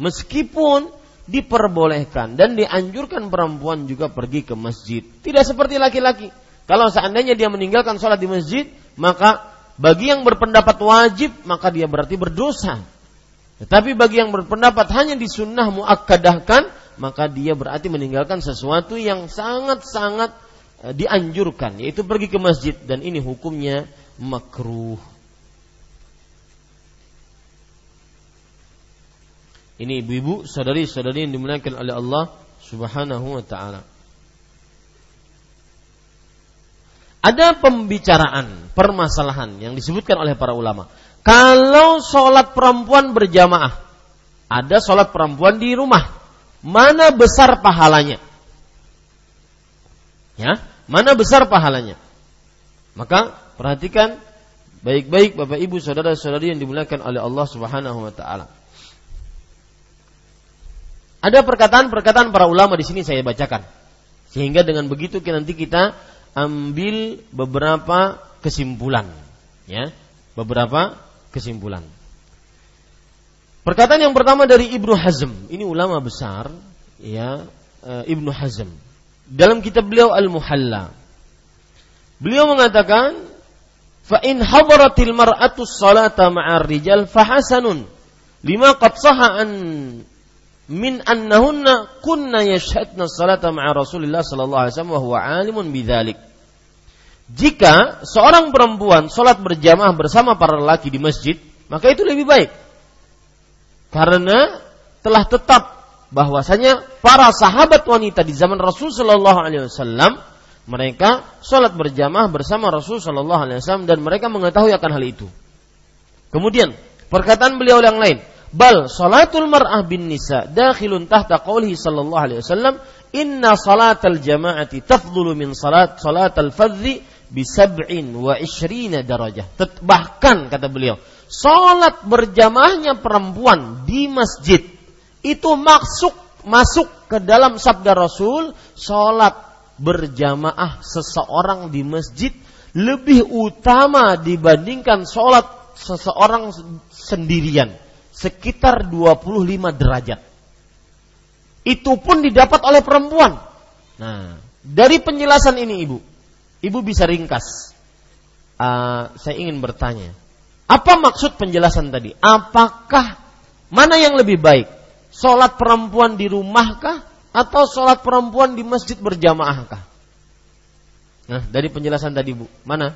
Meskipun diperbolehkan dan dianjurkan perempuan juga pergi ke masjid. Tidak seperti laki-laki. Kalau seandainya dia meninggalkan sholat di masjid, maka bagi yang berpendapat wajib, maka dia berarti berdosa. Tetapi bagi yang berpendapat hanya di sunnah muakkadahkan, maka dia berarti meninggalkan sesuatu yang sangat-sangat eh, dianjurkan, yaitu pergi ke masjid. Dan ini hukumnya makruh. Ini ibu-ibu, saudari-saudari yang dimuliakan oleh Allah Subhanahu wa taala. Ada pembicaraan, permasalahan yang disebutkan oleh para ulama. Kalau sholat perempuan berjamaah, ada sholat perempuan di rumah, mana besar pahalanya? Ya, mana besar pahalanya? Maka perhatikan baik-baik Bapak Ibu saudara-saudari yang dimuliakan oleh Allah Subhanahu wa taala. Ada perkataan-perkataan para ulama di sini saya bacakan. Sehingga dengan begitu nanti kita ambil beberapa kesimpulan, ya. Beberapa kesimpulan. Perkataan yang pertama dari Ibnu Hazm, ini ulama besar, ya, eh, Ibnu Hazm. Dalam kitab beliau Al-Muhalla. Beliau mengatakan, "Fa in hadaratil mar'atu salata ma'ar rijal fahasanun lima qad saha an min annahunna kunna yashhadna salata ma'a Rasulillah sallallahu alaihi wasallam wa huwa alimun bidzalik. Jika seorang perempuan salat berjamaah bersama para lelaki di masjid, maka itu lebih baik. Karena telah tetap bahwasanya para sahabat wanita di zaman Rasul sallallahu alaihi wasallam mereka salat berjamaah bersama Rasul sallallahu alaihi wasallam dan mereka mengetahui akan hal itu. Kemudian perkataan beliau yang lain, Bal salatul mar'ah bin nisa dakhilun tahta qawlihi sallallahu alaihi wasallam inna salatal jama'ati tafdulu min salat salatal fadhi bi sab'in wa ishrina darajah. Bahkan kata beliau, salat berjamaahnya perempuan di masjid itu masuk masuk ke dalam sabda Rasul salat berjamaah seseorang di masjid lebih utama dibandingkan salat seseorang sendirian sekitar 25 derajat. Itu pun didapat oleh perempuan. Nah, dari penjelasan ini ibu, ibu bisa ringkas. Uh, saya ingin bertanya, apa maksud penjelasan tadi? Apakah mana yang lebih baik? Sholat perempuan di rumahkah atau sholat perempuan di masjid berjamaahkah? Nah, dari penjelasan tadi bu, mana?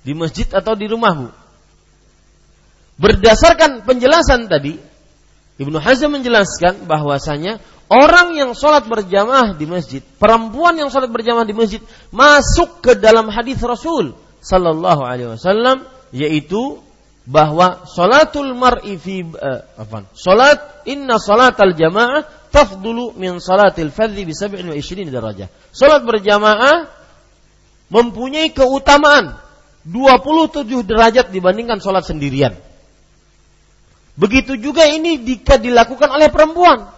Di masjid atau di rumah bu? Berdasarkan penjelasan tadi, Ibnu Hazm menjelaskan bahwasanya orang yang sholat berjamaah di masjid, perempuan yang sholat berjamaah di masjid masuk ke dalam hadis Rasul Sallallahu Alaihi Wasallam yaitu bahwa sholatul mar'i fi uh, apa? Sholat inna sholatal jamaah tafdulu min sholatil fadhi bi 27 darajah. Sholat berjamaah mempunyai keutamaan 27 derajat dibandingkan sholat sendirian. Begitu juga ini jika dilakukan oleh perempuan.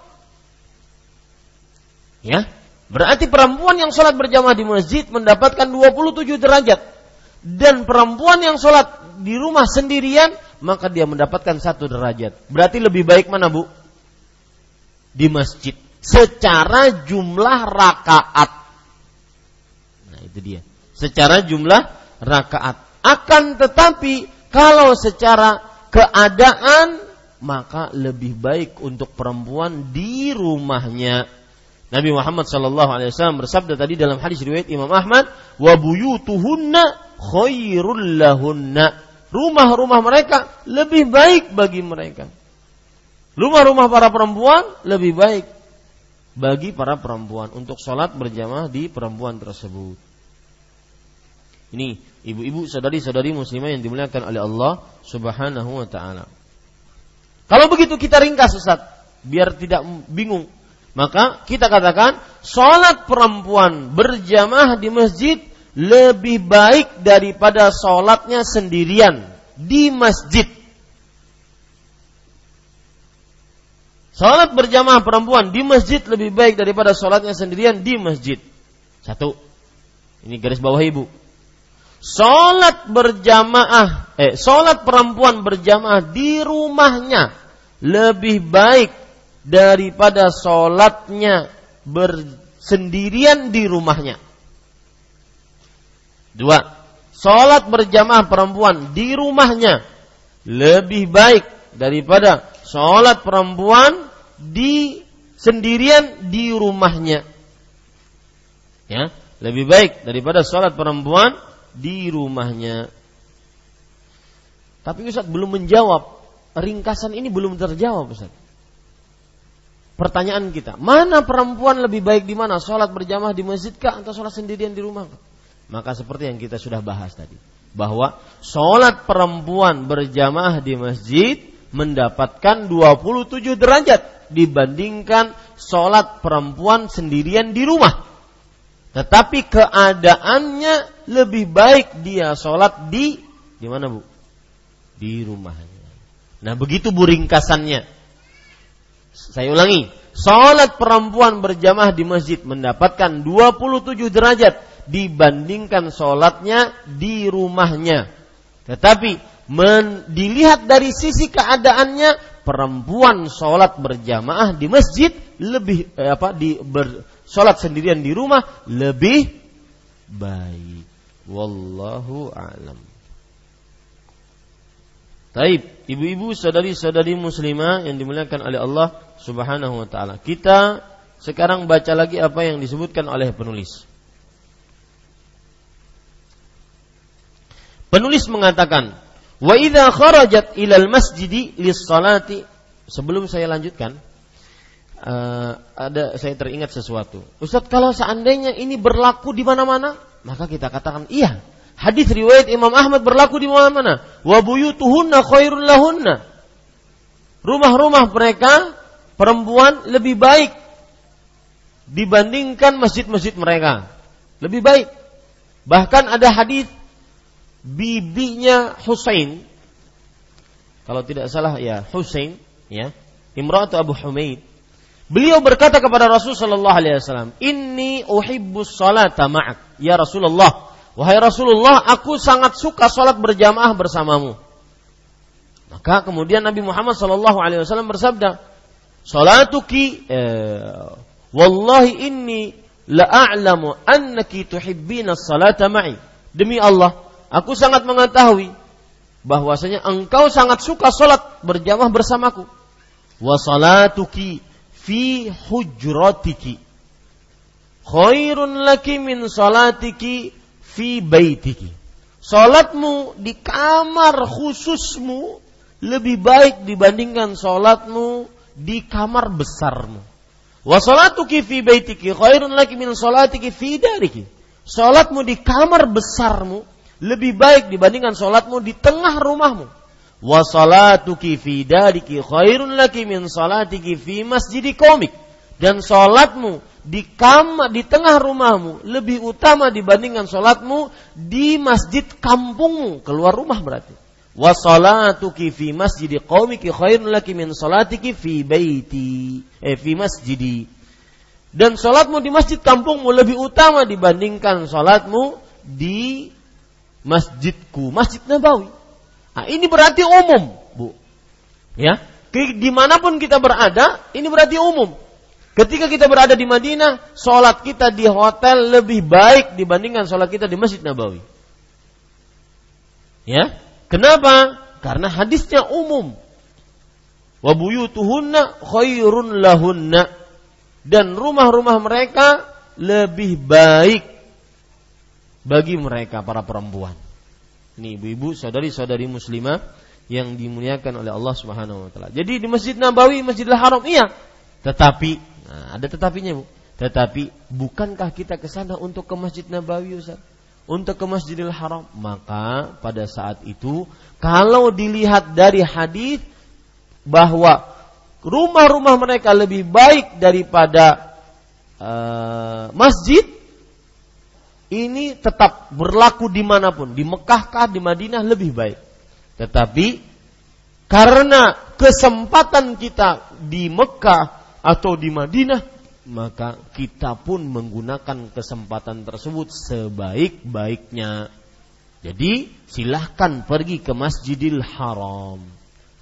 Ya, berarti perempuan yang sholat berjamaah di masjid mendapatkan 27 derajat. Dan perempuan yang sholat di rumah sendirian, maka dia mendapatkan satu derajat. Berarti lebih baik mana bu? Di masjid. Secara jumlah rakaat. Nah itu dia. Secara jumlah rakaat. Akan tetapi kalau secara keadaan maka lebih baik untuk perempuan di rumahnya. Nabi Muhammad Wasallam bersabda tadi dalam hadis riwayat Imam Ahmad, wa buyutuhunna khairul lahunna. Rumah-rumah mereka lebih baik bagi mereka. Rumah-rumah para perempuan lebih baik bagi para perempuan untuk sholat berjamaah di perempuan tersebut. Ini ibu-ibu sadari-sadari muslimah yang dimuliakan oleh Allah Subhanahu wa taala. Kalau begitu kita ringkas Ustaz, biar tidak bingung. Maka kita katakan sholat perempuan berjamaah di masjid lebih baik daripada sholatnya sendirian di masjid. Sholat berjamaah perempuan di masjid lebih baik daripada sholatnya sendirian di masjid. Satu. Ini garis bawah ibu. Sholat berjamaah, eh, sholat perempuan berjamaah di rumahnya lebih baik daripada sholatnya bersendirian di rumahnya. Dua, sholat berjamaah perempuan di rumahnya lebih baik daripada sholat perempuan di sendirian di rumahnya. Ya, lebih baik daripada sholat perempuan di rumahnya. Tapi Ustaz belum menjawab. Ringkasan ini belum terjawab Ustaz. Pertanyaan kita, mana perempuan lebih baik di mana? Sholat berjamaah di masjid kah atau sholat sendirian di rumah? Maka seperti yang kita sudah bahas tadi, bahwa sholat perempuan berjamaah di masjid mendapatkan 27 derajat dibandingkan sholat perempuan sendirian di rumah. Tetapi keadaannya lebih baik dia sholat di di mana bu? Di rumahnya. Nah begitu bu ringkasannya. Saya ulangi, sholat perempuan berjamaah di masjid mendapatkan 27 derajat dibandingkan sholatnya di rumahnya. Tetapi men, dilihat dari sisi keadaannya perempuan sholat berjamaah di masjid lebih eh, apa di ber, sendirian di rumah lebih baik. Wallahu a'lam. Taib, ibu-ibu, saudari-saudari muslimah yang dimuliakan oleh Allah Subhanahu wa taala. Kita sekarang baca lagi apa yang disebutkan oleh penulis. Penulis mengatakan, "Wa idza kharajat ilal masjidi lis-salati" Sebelum saya lanjutkan, uh, ada saya teringat sesuatu. Ustadz kalau seandainya ini berlaku di mana-mana, maka kita katakan iya. Hadis riwayat Imam Ahmad berlaku di mana-mana. Wa buyutuhunna khairul lahunna. Rumah-rumah mereka perempuan lebih baik dibandingkan masjid-masjid mereka. Lebih baik. Bahkan ada hadis bibinya Husain kalau tidak salah ya Husain ya Imratu Abu Humaid beliau berkata kepada Rasul sallallahu alaihi wasallam inni uhibbus salata ma'ak ya Rasulullah wahai Rasulullah aku sangat suka salat berjamaah bersamamu maka kemudian Nabi Muhammad sallallahu alaihi wasallam bersabda salatuki eh, wallahi inni la a'lamu annaki tuhibbina salata ma'i demi Allah Aku sangat mengetahui bahwasanya engkau sangat suka salat berjamaah bersamaku. Wa salatuki fi hujratiki khairun laki min salatiki fi baitiki. Salatmu di kamar khususmu lebih baik dibandingkan salatmu di kamar besarmu. Wa salatuki fi baitiki khairun laki min salatiki fi dariki. Salatmu di kamar besarmu lebih baik dibandingkan sholatmu di tengah rumahmu. Wa salatuki fi dariki khairun laki min salatiki fi masjidi komik. Dan sholatmu di kamar di tengah rumahmu lebih utama dibandingkan sholatmu di masjid kampungmu keluar rumah berarti. Wa salatuki fi masjidi qaumiki khairun laki min fi baiti eh fi masjidi. Dan sholatmu di masjid kampungmu lebih utama dibandingkan sholatmu di masjidku, masjid Nabawi. Nah, ini berarti umum, bu. Ya, di mana pun kita berada, ini berarti umum. Ketika kita berada di Madinah, sholat kita di hotel lebih baik dibandingkan sholat kita di Masjid Nabawi. Ya, kenapa? Karena hadisnya umum. Wabuyutuhunna khairun lahunna. Dan rumah-rumah mereka lebih baik bagi mereka para perempuan. Ini ibu-ibu, saudari-saudari muslimah yang dimuliakan oleh Allah Subhanahu wa taala. Jadi di Masjid Nabawi, Masjidil Haram iya, tetapi nah, ada tetapinya, Bu. Tetapi bukankah kita ke sana untuk ke Masjid Nabawi, Ustaz? Untuk ke Masjidil Haram, maka pada saat itu kalau dilihat dari hadis bahwa rumah-rumah mereka lebih baik daripada uh, masjid, ini tetap berlaku di mana pun, di Mekah kah, di Madinah lebih baik. Tetapi karena kesempatan kita di Mekah atau di Madinah, maka kita pun menggunakan kesempatan tersebut sebaik-baiknya. Jadi silahkan pergi ke Masjidil Haram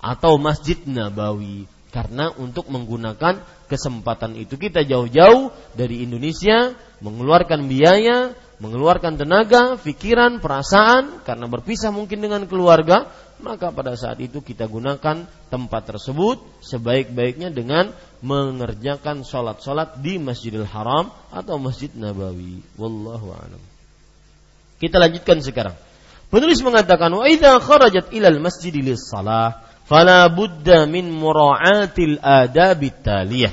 atau Masjid Nabawi karena untuk menggunakan kesempatan itu kita jauh-jauh dari Indonesia mengeluarkan biaya mengeluarkan tenaga, pikiran, perasaan karena berpisah mungkin dengan keluarga, maka pada saat itu kita gunakan tempat tersebut sebaik-baiknya dengan mengerjakan sholat-sholat di Masjidil Haram atau Masjid Nabawi. Wallahu a'lam. Kita lanjutkan sekarang. Penulis mengatakan wa idza kharajat ilal masjid salah fala budda min mura'atil adabit taliyah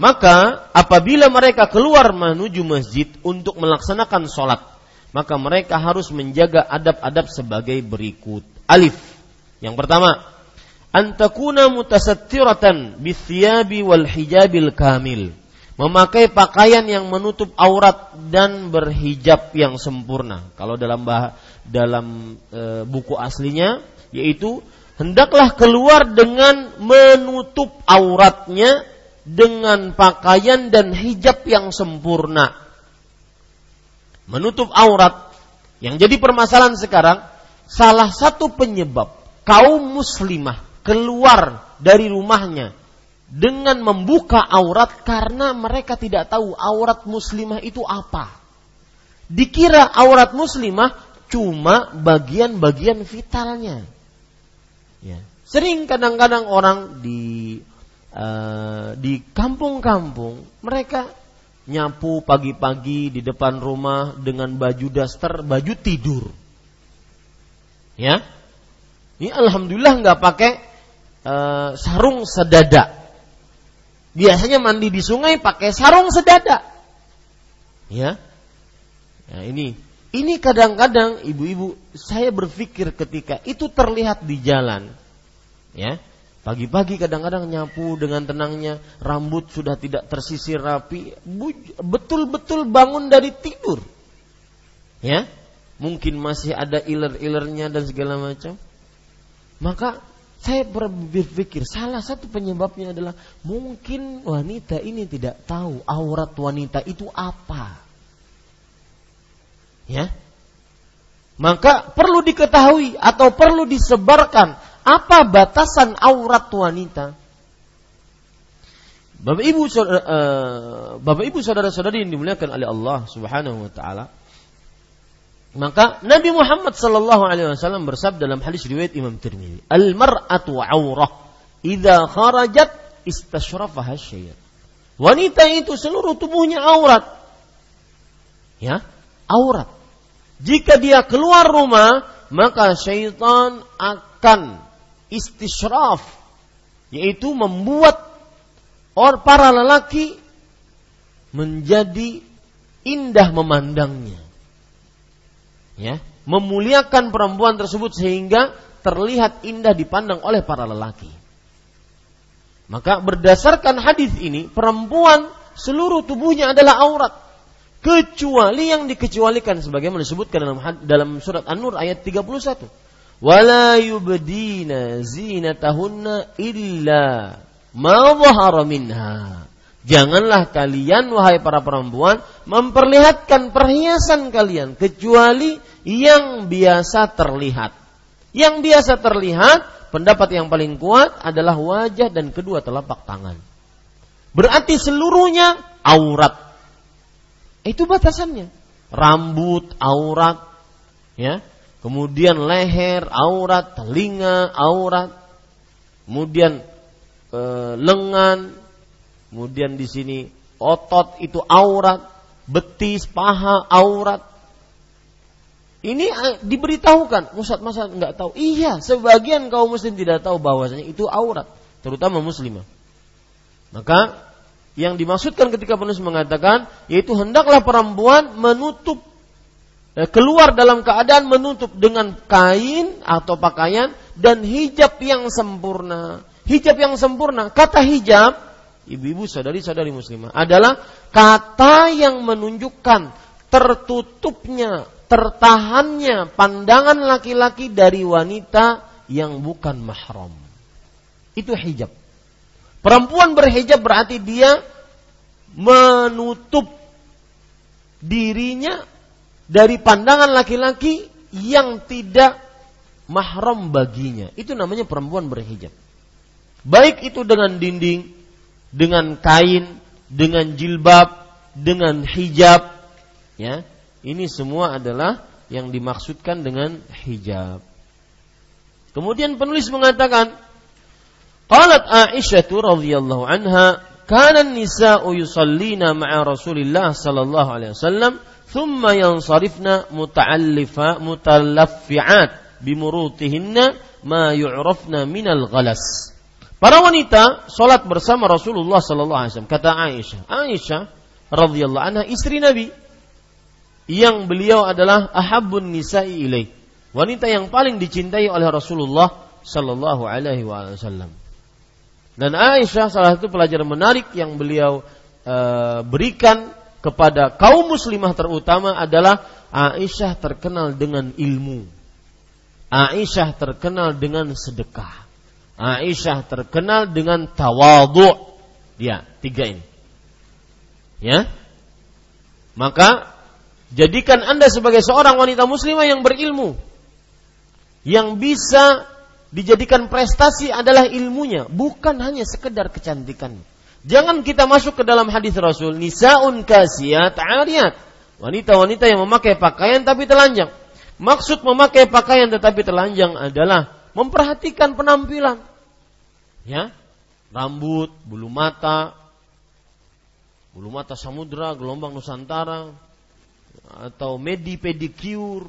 maka apabila mereka keluar menuju masjid untuk melaksanakan sholat, maka mereka harus menjaga adab-adab sebagai berikut. Alif. Yang pertama, antakuna mutasattiratan bithiyabi wal hijabil kamil. Memakai pakaian yang menutup aurat dan berhijab yang sempurna. Kalau dalam bah dalam e, buku aslinya yaitu hendaklah keluar dengan menutup auratnya dengan pakaian dan hijab yang sempurna. Menutup aurat yang jadi permasalahan sekarang salah satu penyebab kaum muslimah keluar dari rumahnya dengan membuka aurat karena mereka tidak tahu aurat muslimah itu apa. Dikira aurat muslimah cuma bagian-bagian vitalnya. Ya. Sering kadang-kadang orang di uh, di kampung-kampung mereka nyapu pagi-pagi di depan rumah dengan baju daster, baju tidur. Ya, ini alhamdulillah nggak pakai uh, sarung sedada. Biasanya mandi di sungai pakai sarung sedada. Ya, nah ini ini kadang-kadang ibu-ibu saya berpikir ketika itu terlihat di jalan, ya Pagi-pagi kadang-kadang nyapu dengan tenangnya, rambut sudah tidak tersisir rapi, betul-betul bangun dari tidur. Ya, mungkin masih ada iler-ilernya dan segala macam. Maka saya berpikir salah satu penyebabnya adalah mungkin wanita ini tidak tahu aurat wanita itu apa. Ya. Maka perlu diketahui atau perlu disebarkan apa batasan aurat wanita? Bapak Ibu saudara, uh, Bapak Ibu saudara-saudari yang dimuliakan oleh Allah Subhanahu wa taala. Maka Nabi Muhammad sallallahu alaihi wasallam bersabda dalam hadis riwayat Imam Tirmizi, "Al-mar'atu 'aurah idza kharajat istashrafaha syaitan." Wanita itu seluruh tubuhnya aurat. Ya, aurat. Jika dia keluar rumah, maka syaitan akan istishraf yaitu membuat or para lelaki menjadi indah memandangnya. Ya, memuliakan perempuan tersebut sehingga terlihat indah dipandang oleh para lelaki. Maka berdasarkan hadis ini, perempuan seluruh tubuhnya adalah aurat kecuali yang dikecualikan sebagaimana disebutkan dalam dalam surat An-Nur ayat 31 wala yubdina zinatahunna illa ma dhahara minha. Janganlah kalian wahai para perempuan memperlihatkan perhiasan kalian kecuali yang biasa terlihat. Yang biasa terlihat pendapat yang paling kuat adalah wajah dan kedua telapak tangan. Berarti seluruhnya aurat. Itu batasannya. Rambut aurat, ya kemudian leher, aurat, telinga, aurat, kemudian e, lengan, kemudian di sini otot itu aurat, betis, paha, aurat. Ini eh, diberitahukan, Ustaz masa nggak tahu? Iya, sebagian kaum muslim tidak tahu bahwasanya itu aurat, terutama muslimah. Maka yang dimaksudkan ketika penulis mengatakan yaitu hendaklah perempuan menutup eh, keluar dalam keadaan menutup dengan kain atau pakaian dan hijab yang sempurna. Hijab yang sempurna, kata hijab, ibu-ibu saudari-saudari muslimah adalah kata yang menunjukkan tertutupnya tertahannya pandangan laki-laki dari wanita yang bukan mahram. Itu hijab. Perempuan berhijab berarti dia menutup dirinya dari pandangan laki-laki yang tidak mahram baginya. Itu namanya perempuan berhijab. Baik itu dengan dinding, dengan kain, dengan jilbab, dengan hijab, ya. Ini semua adalah yang dimaksudkan dengan hijab. Kemudian penulis mengatakan, Qalat Aisyah radhiyallahu anha, kana an-nisa'u yusallina ma'a Rasulillah sallallahu alaihi wasallam, thumma yansarifna muta'allifa mutalaffi'at bimurutihinna ma yu'rafna minal ghalas. Para wanita salat bersama Rasulullah sallallahu alaihi wasallam kata Aisyah. Aisyah radhiyallahu anha istri Nabi yang beliau adalah ahabun nisa'i ilaih. Wanita yang paling dicintai oleh Rasulullah sallallahu alaihi wasallam. Dan Aisyah salah satu pelajaran menarik yang beliau e, berikan kepada kaum muslimah terutama adalah Aisyah terkenal dengan ilmu. Aisyah terkenal dengan sedekah. Aisyah terkenal dengan tawadhu. Ya, tiga ini. Ya. Maka Jadikan Anda sebagai seorang wanita muslimah yang berilmu. Yang bisa dijadikan prestasi adalah ilmunya, bukan hanya sekedar kecantikan. Jangan kita masuk ke dalam hadis Rasul, nisaun kasiyat ariyat. Wanita-wanita yang memakai pakaian tapi telanjang. Maksud memakai pakaian tetapi telanjang adalah memperhatikan penampilan. Ya, rambut, bulu mata, bulu mata samudra, gelombang nusantara, atau medi pedicure,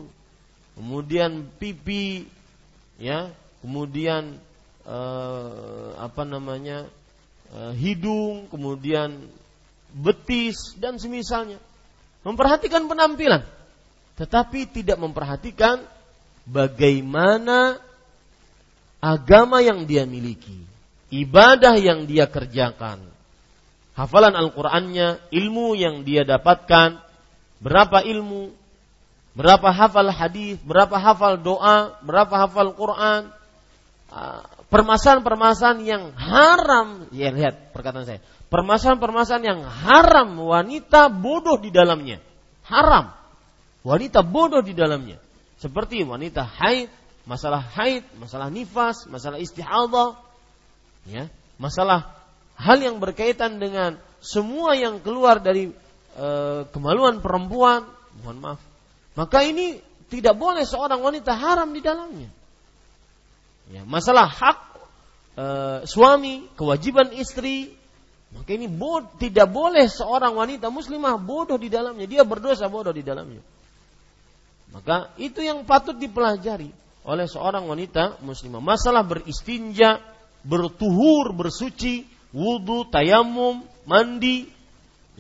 kemudian pipi, ya, kemudian eh, apa namanya eh, hidung, kemudian betis dan semisalnya. Memperhatikan penampilan, tetapi tidak memperhatikan bagaimana agama yang dia miliki, ibadah yang dia kerjakan, hafalan Al-Qur'annya, ilmu yang dia dapatkan, berapa ilmu, berapa hafal hadis, berapa hafal doa, berapa hafal Quran, ah, permasalahan-permasalahan yang haram, ya lihat perkataan saya, permasalahan-permasalahan yang haram wanita bodoh di dalamnya, haram, wanita bodoh di dalamnya, seperti wanita haid, masalah haid, masalah nifas, masalah istihadah, ya, masalah hal yang berkaitan dengan semua yang keluar dari e, kemaluan perempuan, mohon maaf. Maka ini tidak boleh seorang wanita haram di dalamnya. Ya, masalah hak e, suami, kewajiban istri, maka ini bod, tidak boleh seorang wanita muslimah bodoh di dalamnya. Dia berdosa bodoh di dalamnya. Maka itu yang patut dipelajari oleh seorang wanita muslimah. Masalah beristinja, bertuhur, bersuci, wudhu, tayamum, mandi,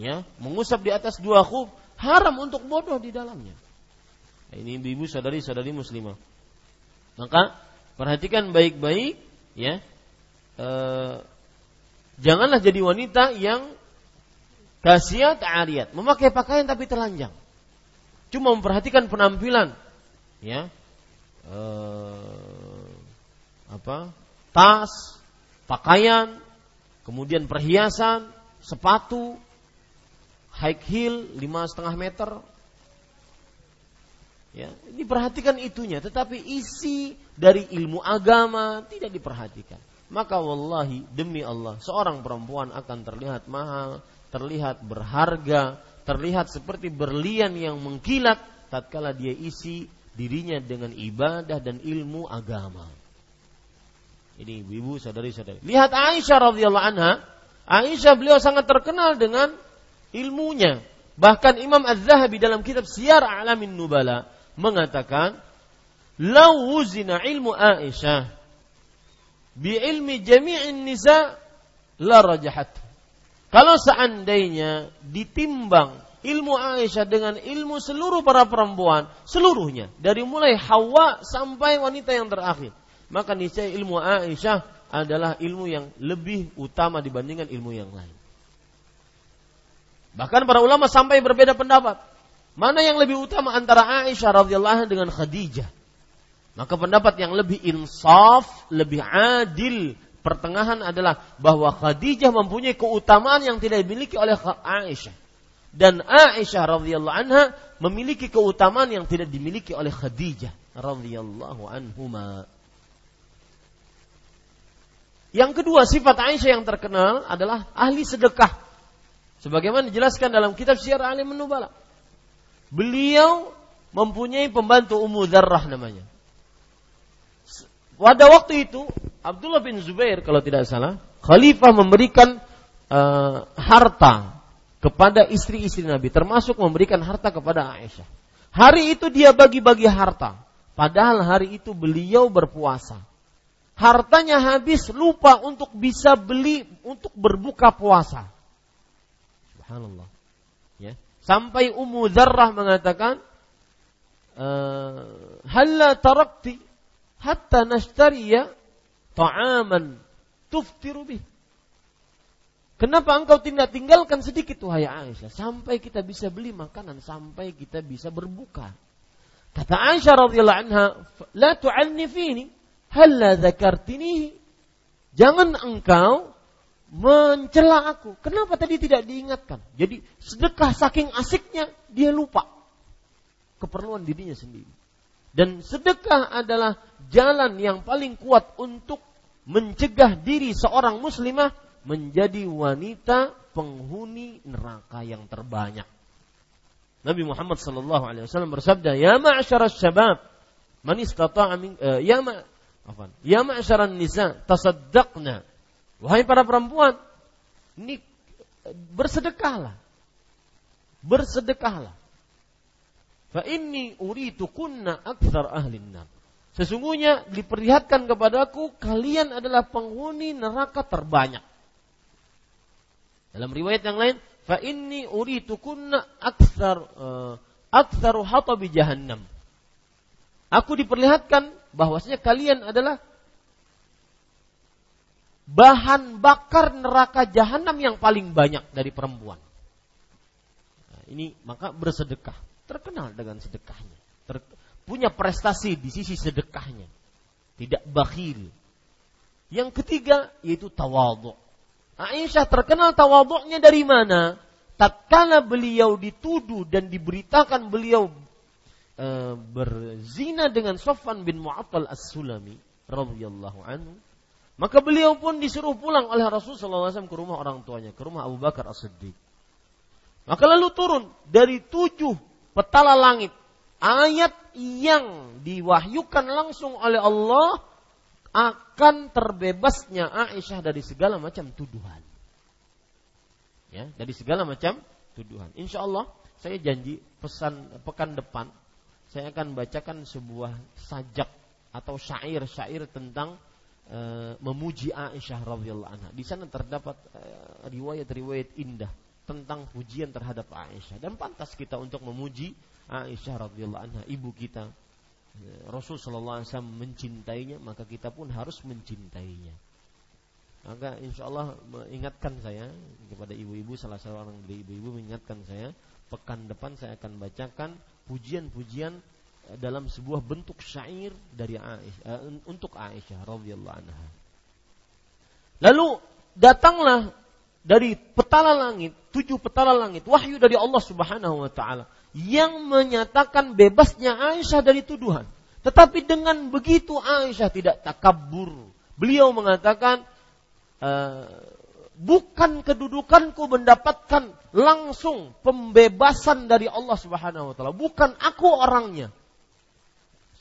ya mengusap di atas dua khuf haram untuk bodoh di dalamnya. Nah, ini ibu saudari-saudari muslimah. Maka perhatikan baik-baik ya. E, janganlah jadi wanita yang kasiat ariyat, memakai pakaian tapi telanjang. Cuma memperhatikan penampilan ya. E, apa? Tas, pakaian, kemudian perhiasan, sepatu, high heel lima setengah meter. Ya, diperhatikan itunya, tetapi isi dari ilmu agama tidak diperhatikan. Maka wallahi demi Allah, seorang perempuan akan terlihat mahal, terlihat berharga, terlihat seperti berlian yang mengkilat tatkala dia isi dirinya dengan ibadah dan ilmu agama. Ini ibu-ibu, saudari-saudari. Lihat Aisyah radhiyallahu anha. Aisyah beliau sangat terkenal dengan ilmunya. Bahkan Imam Az-Zahabi dalam kitab Siyar Alamin Nubala mengatakan, "Lau wuzina ilmu Aisyah bi ilmi jami'in nisa la rajahat." Kalau seandainya ditimbang ilmu Aisyah dengan ilmu seluruh para perempuan, seluruhnya dari mulai Hawa sampai wanita yang terakhir, maka niscaya ilmu Aisyah adalah ilmu yang lebih utama dibandingkan ilmu yang lain. Bahkan para ulama sampai berbeda pendapat. Mana yang lebih utama antara Aisyah radhiyallahu dengan Khadijah? Maka pendapat yang lebih insaf, lebih adil, pertengahan adalah bahwa Khadijah mempunyai keutamaan yang tidak dimiliki oleh Aisyah. Dan Aisyah radhiyallahu anha memiliki keutamaan yang tidak dimiliki oleh Khadijah radhiyallahu anhuma. Yang kedua, sifat Aisyah yang terkenal adalah ahli sedekah. Sebagaimana dijelaskan dalam kitab Syiar Alim Nubala. Beliau mempunyai pembantu Ummu Dzarrah namanya. Pada waktu itu Abdullah bin Zubair kalau tidak salah, khalifah memberikan uh, harta kepada istri-istri Nabi, termasuk memberikan harta kepada Aisyah. Hari itu dia bagi-bagi harta, padahal hari itu beliau berpuasa. Hartanya habis lupa untuk bisa beli untuk berbuka puasa. Subhanallah. Ya. Sampai Ummu Zarrah mengatakan, eh, "Halla tarakti hatta nashtariya ta'aman tuftiru bih." Kenapa engkau tidak tinggalkan sedikit wahai Aisyah sampai kita bisa beli makanan sampai kita bisa berbuka. Kata Aisyah radhiyallahu anha, "La tu'annifini, halla dzakartinihi." Jangan engkau mencela aku. Kenapa tadi tidak diingatkan? Jadi sedekah saking asiknya dia lupa keperluan dirinya sendiri. Dan sedekah adalah jalan yang paling kuat untuk mencegah diri seorang muslimah menjadi wanita penghuni neraka yang terbanyak. Nabi Muhammad sallallahu alaihi wasallam bersabda, "Ya ma'syara syabab, man istata'a min uh, ya ma afan, ya ma'syara nisa, tasaddaqna Wahai para perempuan, ini bersedekahlah. Bersedekahlah. Fa inni uritu kunna akthar ahlin. Sesungguhnya diperlihatkan kepadaku kalian adalah penghuni neraka terbanyak. Dalam riwayat yang lain, fa inni uritu kunna akthar uh, aktsaru hatabi jahannam. Aku diperlihatkan bahwasanya kalian adalah bahan bakar neraka jahanam yang paling banyak dari perempuan. Nah, ini maka bersedekah, terkenal dengan sedekahnya, Ter, punya prestasi di sisi sedekahnya, tidak bakhil. Yang ketiga yaitu tawadhu. Aisyah terkenal tawadhu'nya dari mana? Tatkala beliau dituduh dan diberitakan beliau e, berzina dengan Sofwan bin Mu'attal As-Sulami radhiyallahu anhu, maka beliau pun disuruh pulang oleh Rasulullah SAW ke rumah orang tuanya, ke rumah Abu Bakar As-Siddiq. Maka lalu turun dari tujuh petala langit ayat yang diwahyukan langsung oleh Allah akan terbebasnya Aisyah dari segala macam tuduhan. Ya, dari segala macam tuduhan. Insya Allah saya janji pesan pekan depan saya akan bacakan sebuah sajak atau syair-syair tentang Eh, memuji Aisyah radhiyallahu anha. Di sana terdapat uh, riwayat-riwayat indah tentang pujian terhadap Aisyah dan pantas kita untuk memuji Aisyah radhiyallahu anha, ibu kita. Uh, Rasul sallallahu alaihi wasallam mencintainya, maka kita pun harus mencintainya. Maka insya Allah mengingatkan saya kepada ibu-ibu salah seorang dari ibu-ibu mengingatkan saya pekan depan saya akan bacakan pujian-pujian dalam sebuah bentuk syair dari Aisyah uh, untuk Aisyah radhiyallahu anha. Lalu datanglah dari petala langit, tujuh petala langit, wahyu dari Allah Subhanahu wa taala yang menyatakan bebasnya Aisyah dari tuduhan. Tetapi dengan begitu Aisyah tidak takabur. Beliau mengatakan uh, bukan kedudukanku mendapatkan langsung pembebasan dari Allah Subhanahu wa taala, bukan aku orangnya.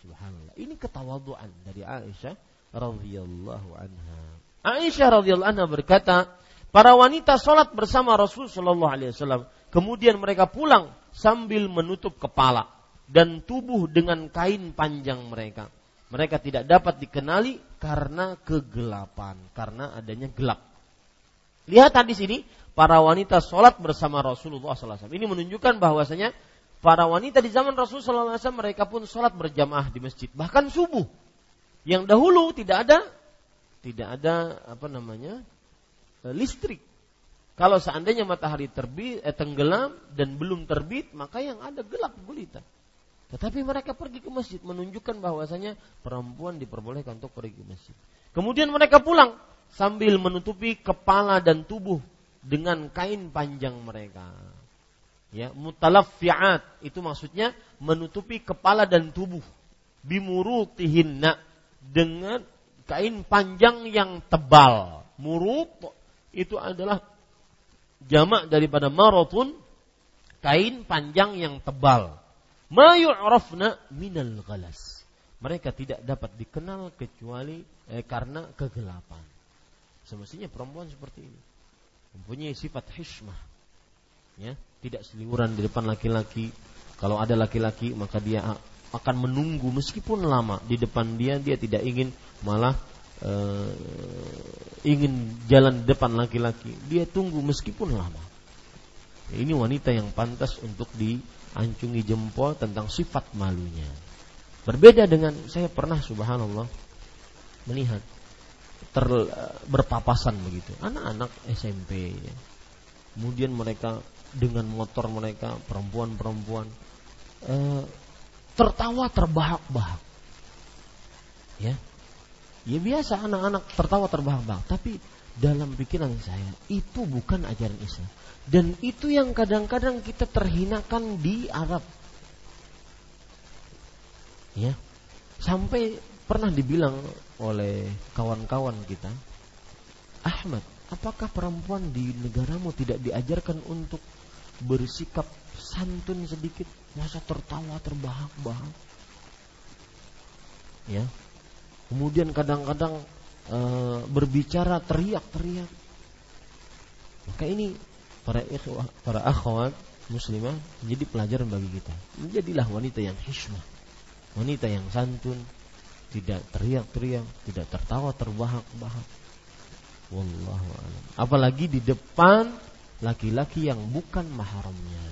Subhanallah. Ini ketawaduan dari Aisyah radhiyallahu anha. Aisyah radhiyallahu anha berkata, para wanita sholat bersama Rasul Shallallahu alaihi wasallam. Kemudian mereka pulang sambil menutup kepala dan tubuh dengan kain panjang mereka. Mereka tidak dapat dikenali karena kegelapan, karena adanya gelap. Lihat hadis ini, para wanita sholat bersama Rasulullah SAW. Ini menunjukkan bahwasanya para wanita di zaman Rasulullah SAW mereka pun sholat berjamaah di masjid, bahkan subuh. Yang dahulu tidak ada, tidak ada apa namanya eh, listrik. Kalau seandainya matahari terbit, eh, tenggelam dan belum terbit, maka yang ada gelap gulita. Tetapi mereka pergi ke masjid menunjukkan bahwasanya perempuan diperbolehkan untuk pergi ke masjid. Kemudian mereka pulang sambil menutupi kepala dan tubuh dengan kain panjang mereka. Ya, mutalaffi'at itu maksudnya menutupi kepala dan tubuh bimurutihinna dengan kain panjang yang tebal. Murut itu adalah jamak daripada marotun kain panjang yang tebal ma minal ghalas. Mereka tidak dapat dikenal kecuali eh, karena kegelapan. Semestinya perempuan seperti ini mempunyai sifat hishmah. Ya, tidak seliburan di depan laki-laki. Kalau ada laki-laki maka dia akan menunggu meskipun lama di depan dia dia tidak ingin malah uh, ingin jalan di depan laki-laki. Dia tunggu meskipun lama. Ini wanita yang pantas untuk di ancungi jempol tentang sifat malunya. Berbeda dengan saya pernah subhanallah melihat ter, berpapasan begitu anak-anak SMP ya. kemudian mereka dengan motor mereka perempuan-perempuan. Eh, tertawa terbahak-bahak. Ya. Ya biasa anak-anak tertawa terbahak-bahak. Tapi dalam pikiran saya itu bukan ajaran Islam. Dan itu yang kadang-kadang kita terhinakan di Arab. Ya. Sampai pernah dibilang oleh kawan-kawan kita, Ahmad, apakah perempuan di negaramu tidak diajarkan untuk bersikap santun sedikit? Masa tertawa terbahak-bahak? Ya. Kemudian kadang-kadang e, berbicara teriak-teriak. Maka ini para ikhwah, para akhwat muslimah menjadi pelajaran bagi kita. Menjadilah wanita yang hikmah, wanita yang santun, tidak teriak-teriak, tidak tertawa terbahak-bahak. Wallahu a'lam. Apalagi di depan laki-laki yang bukan mahramnya.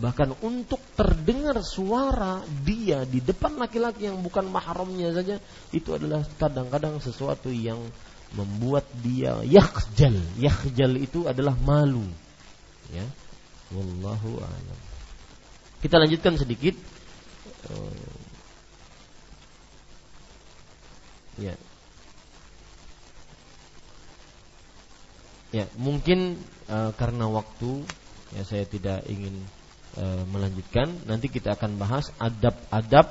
Bahkan untuk terdengar suara dia di depan laki-laki yang bukan mahramnya saja itu adalah kadang-kadang sesuatu yang membuat dia yakhjal. Yakhjal itu adalah malu. Ya. Wallahu a'lam. Kita lanjutkan sedikit. Uh, ya. Ya, mungkin uh, karena waktu ya saya tidak ingin uh, melanjutkan. Nanti kita akan bahas adab-adab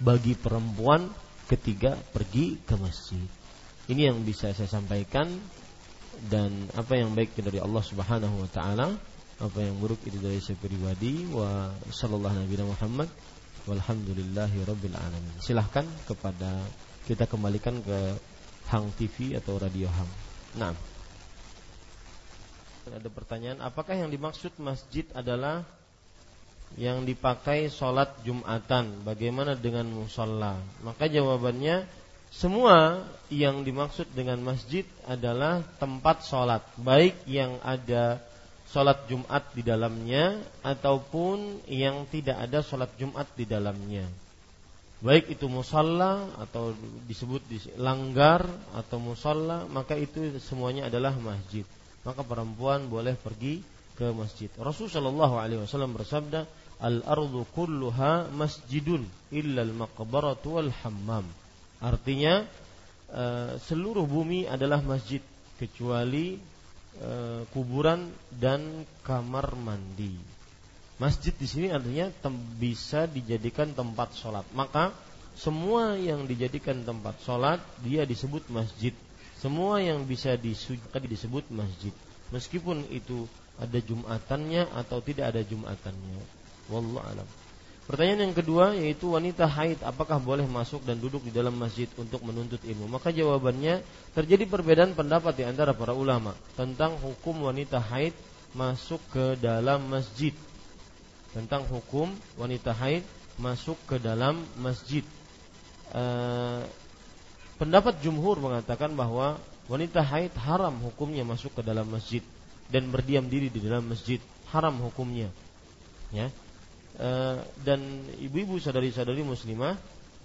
bagi perempuan ketika pergi ke masjid. Ini yang bisa saya sampaikan dan apa yang baik dari Allah Subhanahu wa taala, apa yang buruk itu dari saya pribadi wa sallallahu nabi Muhammad walhamdulillahi rabbil alamin. Silahkan kepada kita kembalikan ke Hang TV atau Radio Hang. Nah, ada pertanyaan, apakah yang dimaksud masjid adalah yang dipakai sholat Jumatan? Bagaimana dengan musola? Maka jawabannya semua yang dimaksud dengan masjid adalah tempat sholat, baik yang ada sholat Jumat di dalamnya ataupun yang tidak ada sholat Jumat di dalamnya. Baik itu musalla atau disebut di langgar atau musalla, maka itu semuanya adalah masjid. Maka perempuan boleh pergi ke masjid. Rasulullah SAW bersabda, "Al ardu kulluha masjidun illa al maqbaratu wal hammam." Artinya e, seluruh bumi adalah masjid kecuali e, kuburan dan kamar mandi. Masjid di sini artinya bisa dijadikan tempat sholat. Maka semua yang dijadikan tempat sholat dia disebut masjid. Semua yang bisa disebut masjid. Meskipun itu ada jumatannya atau tidak ada jumatannya. Wallahu alam. Pertanyaan yang kedua yaitu wanita haid apakah boleh masuk dan duduk di dalam masjid untuk menuntut ilmu? Maka jawabannya terjadi perbedaan pendapat di antara para ulama tentang hukum wanita haid masuk ke dalam masjid. tentang hukum wanita haid masuk ke dalam masjid. E, pendapat jumhur mengatakan bahwa wanita haid haram hukumnya masuk ke dalam masjid dan berdiam diri di dalam masjid haram hukumnya. Ya. E, dan ibu-ibu sadari-sadari muslimah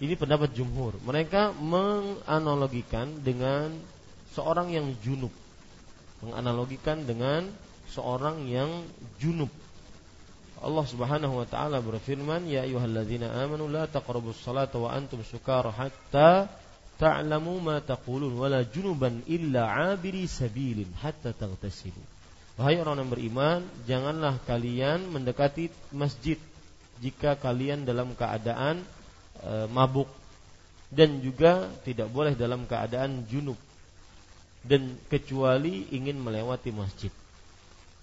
ini pendapat jumhur. Mereka menganalogikan dengan seorang yang junub. Menganalogikan dengan seorang yang junub. Allah Subhanahu wa taala berfirman, "Ya ayyuhalladzina amanu la taqrabus salata wa antum sukara hatta ta'lamu ma taqulun wala junuban illa 'abiri sabilin hatta taghtasilu." Wahai orang yang beriman, janganlah kalian mendekati masjid jika kalian dalam keadaan e, mabuk dan juga tidak boleh dalam keadaan junub dan kecuali ingin melewati masjid.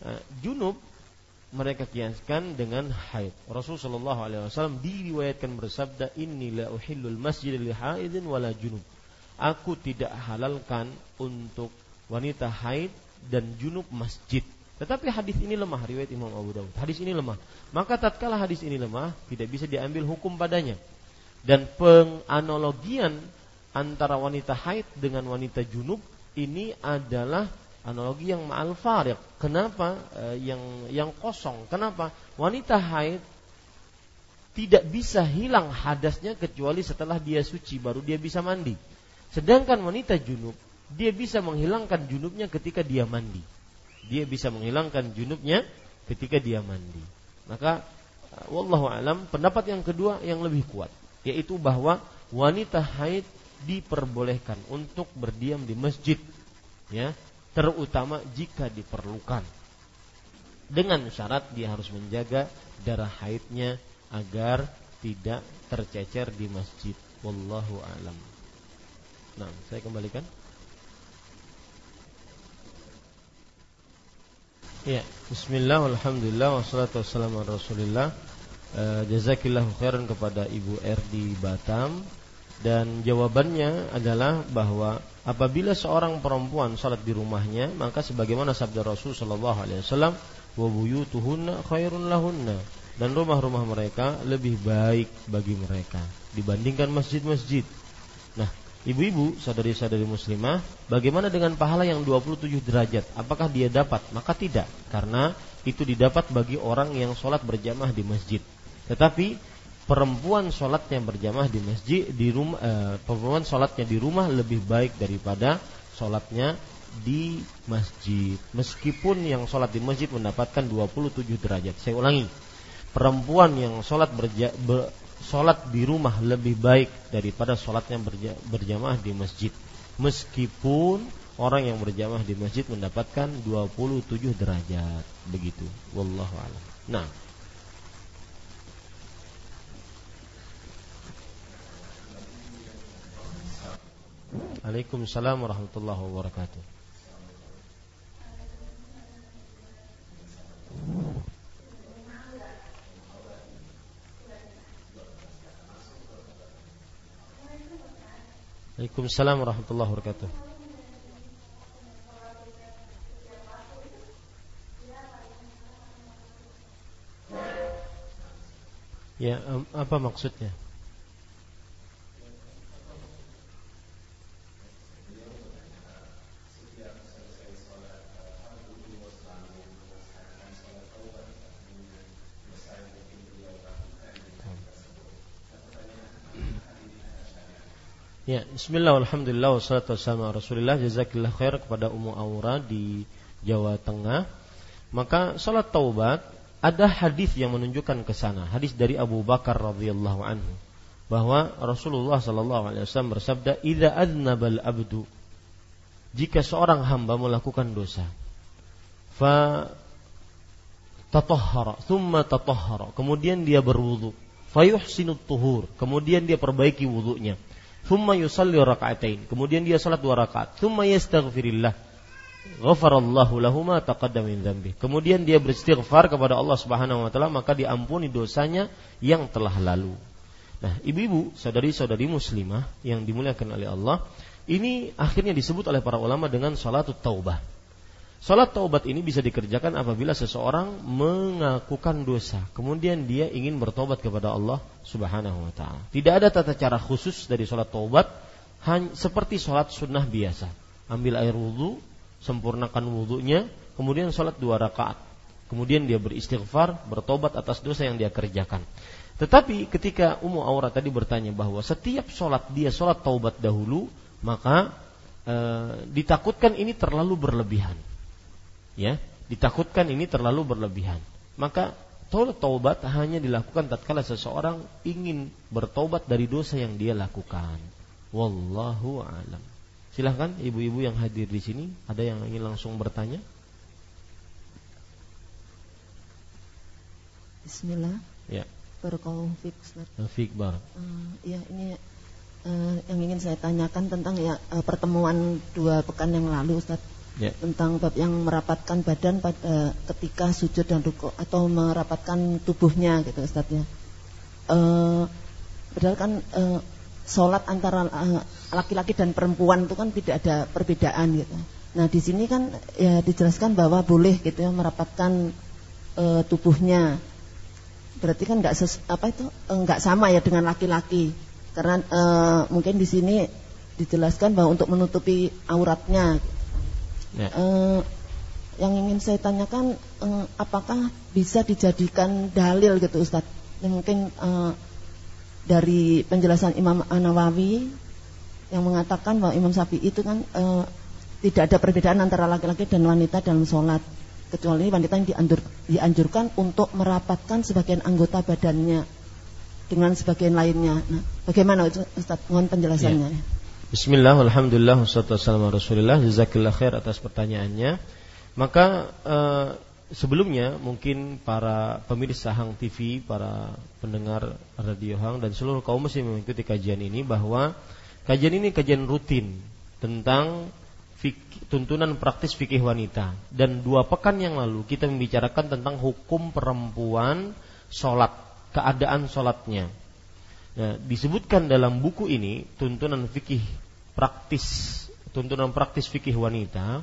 E, junub mereka kiaskan dengan haid. Rasul sallallahu alaihi wasallam diriwayatkan bersabda, "Inni la uhillul masjid li haidin wala junub." Aku tidak halalkan untuk wanita haid dan junub masjid. Tetapi hadis ini lemah riwayat Imam Abu Dawud. Hadis ini lemah. Maka tatkala hadis ini lemah, tidak bisa diambil hukum padanya. Dan penganalogian antara wanita haid dengan wanita junub ini adalah analogi yang ma'al fariq. Kenapa e, yang yang kosong? Kenapa? Wanita haid tidak bisa hilang hadasnya kecuali setelah dia suci baru dia bisa mandi. Sedangkan wanita junub dia bisa menghilangkan junubnya ketika dia mandi. Dia bisa menghilangkan junubnya ketika dia mandi. Maka e, wallahu alam pendapat yang kedua yang lebih kuat yaitu bahwa wanita haid diperbolehkan untuk berdiam di masjid ya terutama jika diperlukan. Dengan syarat dia harus menjaga darah haidnya agar tidak tercecer di masjid. Wallahu alam. Nah, saya kembalikan. Ya, bismillah, alhamdulillah, wassalatu wassalamu ala rasulillah Jazakillahu khairan kepada Ibu R di Batam Dan jawabannya adalah bahwa apabila seorang perempuan salat di rumahnya maka sebagaimana sabda Rasul sallallahu alaihi wasallam wa buyutuhunna khairun lahunna dan rumah-rumah mereka lebih baik bagi mereka dibandingkan masjid-masjid. Nah, ibu-ibu, sadari-sadari muslimah, bagaimana dengan pahala yang 27 derajat? Apakah dia dapat? Maka tidak, karena itu didapat bagi orang yang sholat berjamaah di masjid. Tetapi perempuan sholatnya berjamaah di masjid di rumah eh, perempuan sholatnya di rumah lebih baik daripada sholatnya di masjid. Meskipun yang sholat di masjid mendapatkan 27 derajat. Saya ulangi perempuan yang sholat berja, ber, sholat di rumah lebih baik daripada sholatnya berja, berjamaah di masjid. Meskipun orang yang berjamaah di masjid mendapatkan 27 derajat. Begitu. Wallahu alam. Nah Waalaikumsalam warahmatullahi wabarakatuh. Waalaikumsalam warahmatullahi wabarakatuh. Ya, apa maksudnya? Ya, bismillah alhamdulillah wassalatu wassalamu Rasulillah. Jazakillah khair kepada Ummu Aura di Jawa Tengah. Maka salat taubat ada hadis yang menunjukkan ke sana. Hadis dari Abu Bakar radhiyallahu anhu. Bahwa Rasulullah sallallahu alaihi wasallam bersabda, "Idza adnabal abdu" Jika seorang hamba melakukan dosa, fa tatahhara, thumma tatahhara, kemudian dia berwudu, fayuhsinut tuhur, kemudian dia perbaiki wudunya thumma yusalli raka'atain. Kemudian dia salat dua rakaat. Thumma yastaghfirillah. Ghafarallahu lahu ma taqaddama min. Kemudian dia beristighfar kepada Allah Subhanahu wa taala maka diampuni dosanya yang telah lalu. Nah, ibu-ibu, saudari-saudari muslimah yang dimuliakan oleh Allah, ini akhirnya disebut oleh para ulama dengan salatut taubah. Salat taubat ini bisa dikerjakan apabila seseorang mengakukan dosa, kemudian dia ingin bertobat kepada Allah Subhanahu wa taala. Tidak ada tata cara khusus dari salat taubat, seperti salat sunnah biasa. Ambil air wudhu, sempurnakan wudhunya, kemudian salat dua rakaat. Kemudian dia beristighfar, bertobat atas dosa yang dia kerjakan. Tetapi ketika Ummu Aura tadi bertanya bahwa setiap sholat dia sholat taubat dahulu, maka e, ditakutkan ini terlalu berlebihan ya ditakutkan ini terlalu berlebihan. Maka taubat hanya dilakukan tatkala seseorang ingin bertobat dari dosa yang dia lakukan. Wallahu alam. Silahkan ibu-ibu yang hadir di sini ada yang ingin langsung bertanya? Bismillah. Ya. Barakallahu fiik Fik. Bar. Uh, ya ini uh, yang ingin saya tanyakan tentang ya uh, pertemuan dua pekan yang lalu Ustaz ya. tentang bab yang merapatkan badan pada ketika sujud dan ruku atau merapatkan tubuhnya gitu Ustaz ya. Uh, padahal kan uh, sholat antara uh, laki-laki dan perempuan itu kan tidak ada perbedaan gitu. Nah di sini kan ya dijelaskan bahwa boleh gitu ya merapatkan uh, tubuhnya. Berarti kan nggak apa itu nggak uh, sama ya dengan laki-laki karena uh, mungkin di sini dijelaskan bahwa untuk menutupi auratnya. Ya. Uh, yang ingin saya tanyakan uh, apakah bisa dijadikan dalil gitu Ustaz? Mungkin uh, dari penjelasan Imam An-Nawawi yang mengatakan bahwa Imam Syafi'i itu kan uh, tidak ada perbedaan antara laki-laki dan wanita dalam sholat kecuali wanita yang dianjur, dianjurkan untuk merapatkan sebagian anggota badannya dengan sebagian lainnya. Nah, bagaimana Ustaz? Mohon penjelasannya. Ya. Bismillah, Alhamdulillah, wassalamu Rasulillah. Jazakillah khair atas pertanyaannya. Maka eh, sebelumnya mungkin para pemirsa Hang TV Para pendengar Radio Hang dan seluruh kaum muslim mengikuti kajian ini Bahwa kajian ini kajian rutin Tentang fik, tuntunan praktis fikih wanita. Dan dua pekan yang lalu kita membicarakan tentang hukum perempuan Sholat, keadaan sholatnya Nah, disebutkan dalam buku ini tuntunan fikih praktis, tuntunan praktis fikih wanita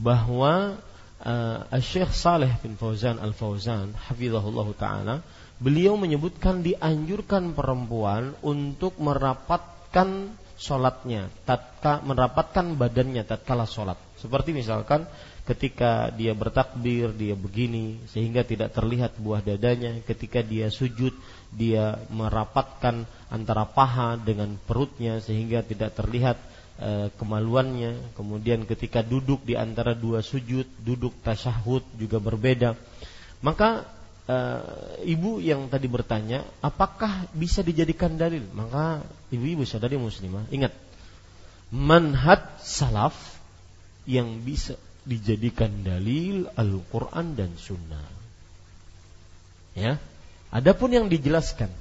bahwa uh, Syekh Saleh bin Fauzan Al Fauzan hafizahullah taala beliau menyebutkan dianjurkan perempuan untuk merapatkan sholatnya, tatka merapatkan badannya tatkala sholat. Seperti misalkan ketika dia bertakbir dia begini sehingga tidak terlihat buah dadanya. Ketika dia sujud dia merapatkan antara paha dengan perutnya sehingga tidak terlihat e, kemaluannya. Kemudian ketika duduk di antara dua sujud duduk tasyahud juga berbeda. Maka e, ibu yang tadi bertanya apakah bisa dijadikan dalil maka ibu-ibu saudari muslimah ingat manhaj salaf yang bisa dijadikan dalil Al-Quran dan Sunnah. Ya, adapun yang dijelaskan,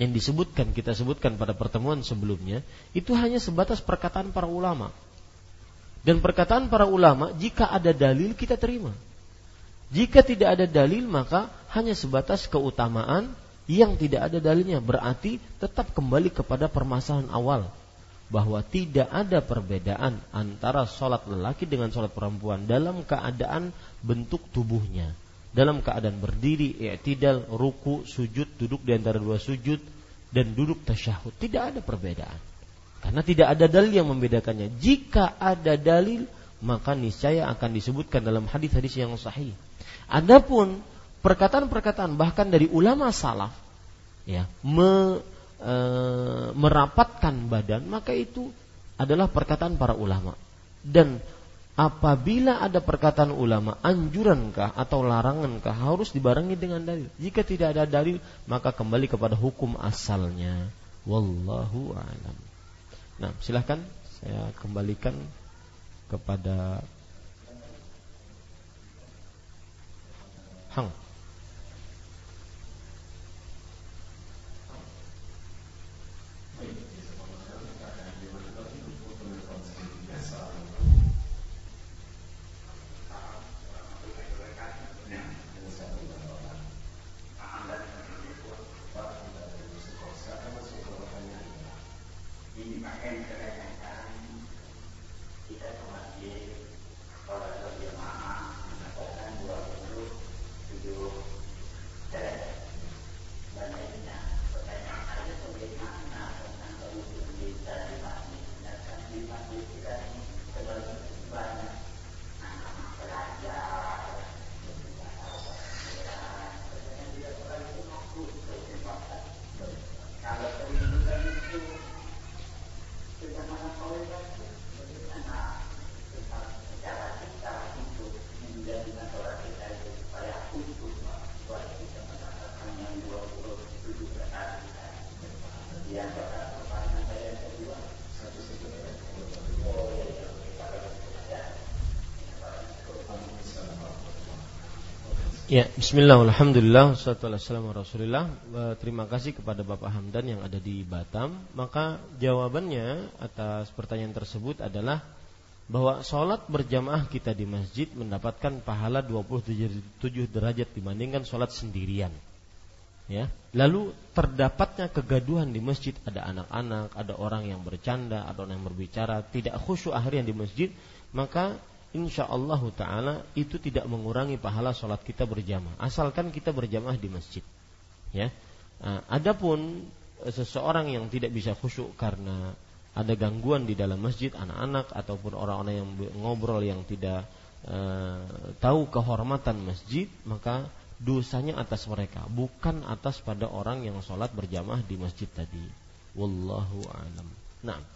yang disebutkan kita sebutkan pada pertemuan sebelumnya itu hanya sebatas perkataan para ulama. Dan perkataan para ulama jika ada dalil kita terima. Jika tidak ada dalil maka hanya sebatas keutamaan yang tidak ada dalilnya berarti tetap kembali kepada permasalahan awal bahwa tidak ada perbedaan antara sholat lelaki dengan sholat perempuan dalam keadaan bentuk tubuhnya. Dalam keadaan berdiri, i'tidal, ruku, sujud, duduk di antara dua sujud, dan duduk tasyahud. Tidak ada perbedaan. Karena tidak ada dalil yang membedakannya. Jika ada dalil, maka niscaya akan disebutkan dalam hadis-hadis yang sahih. Adapun perkataan-perkataan bahkan dari ulama salaf ya me, e, merapatkan badan maka itu adalah perkataan para ulama. Dan apabila ada perkataan ulama anjurankah atau larangankah harus dibarengi dengan dalil. Jika tidak ada dalil maka kembali kepada hukum asalnya. Wallahu alam. Nah silahkan saya kembalikan kepada Ya, bismillah, alhamdulillah, wassalamu rasulillah. Terima kasih kepada Bapak Hamdan yang ada di Batam. Maka jawabannya atas pertanyaan tersebut adalah Bahwa sholat berjamaah kita di masjid mendapatkan pahala 27 derajat dibandingkan sholat sendirian. Ya lalu terdapatnya kegaduhan di masjid. Ada anak-anak ada orang yang bercanda ada orang yang berbicara tidak khusyuk akhirnya di masjid. Maka insya Allah taala itu tidak mengurangi pahala sholat kita berjamaah. Asalkan kita berjamaah di masjid. Ya. Nah, adapun eh, seseorang yang tidak bisa khusyuk karena ada gangguan di dalam masjid anak-anak ataupun orang-orang yang ngobrol yang tidak uh, tahu kehormatan masjid maka dosanya atas mereka. Bukan atas pada orang yang sholat berjamaah di masjid tadi. Wallahu alam. Nah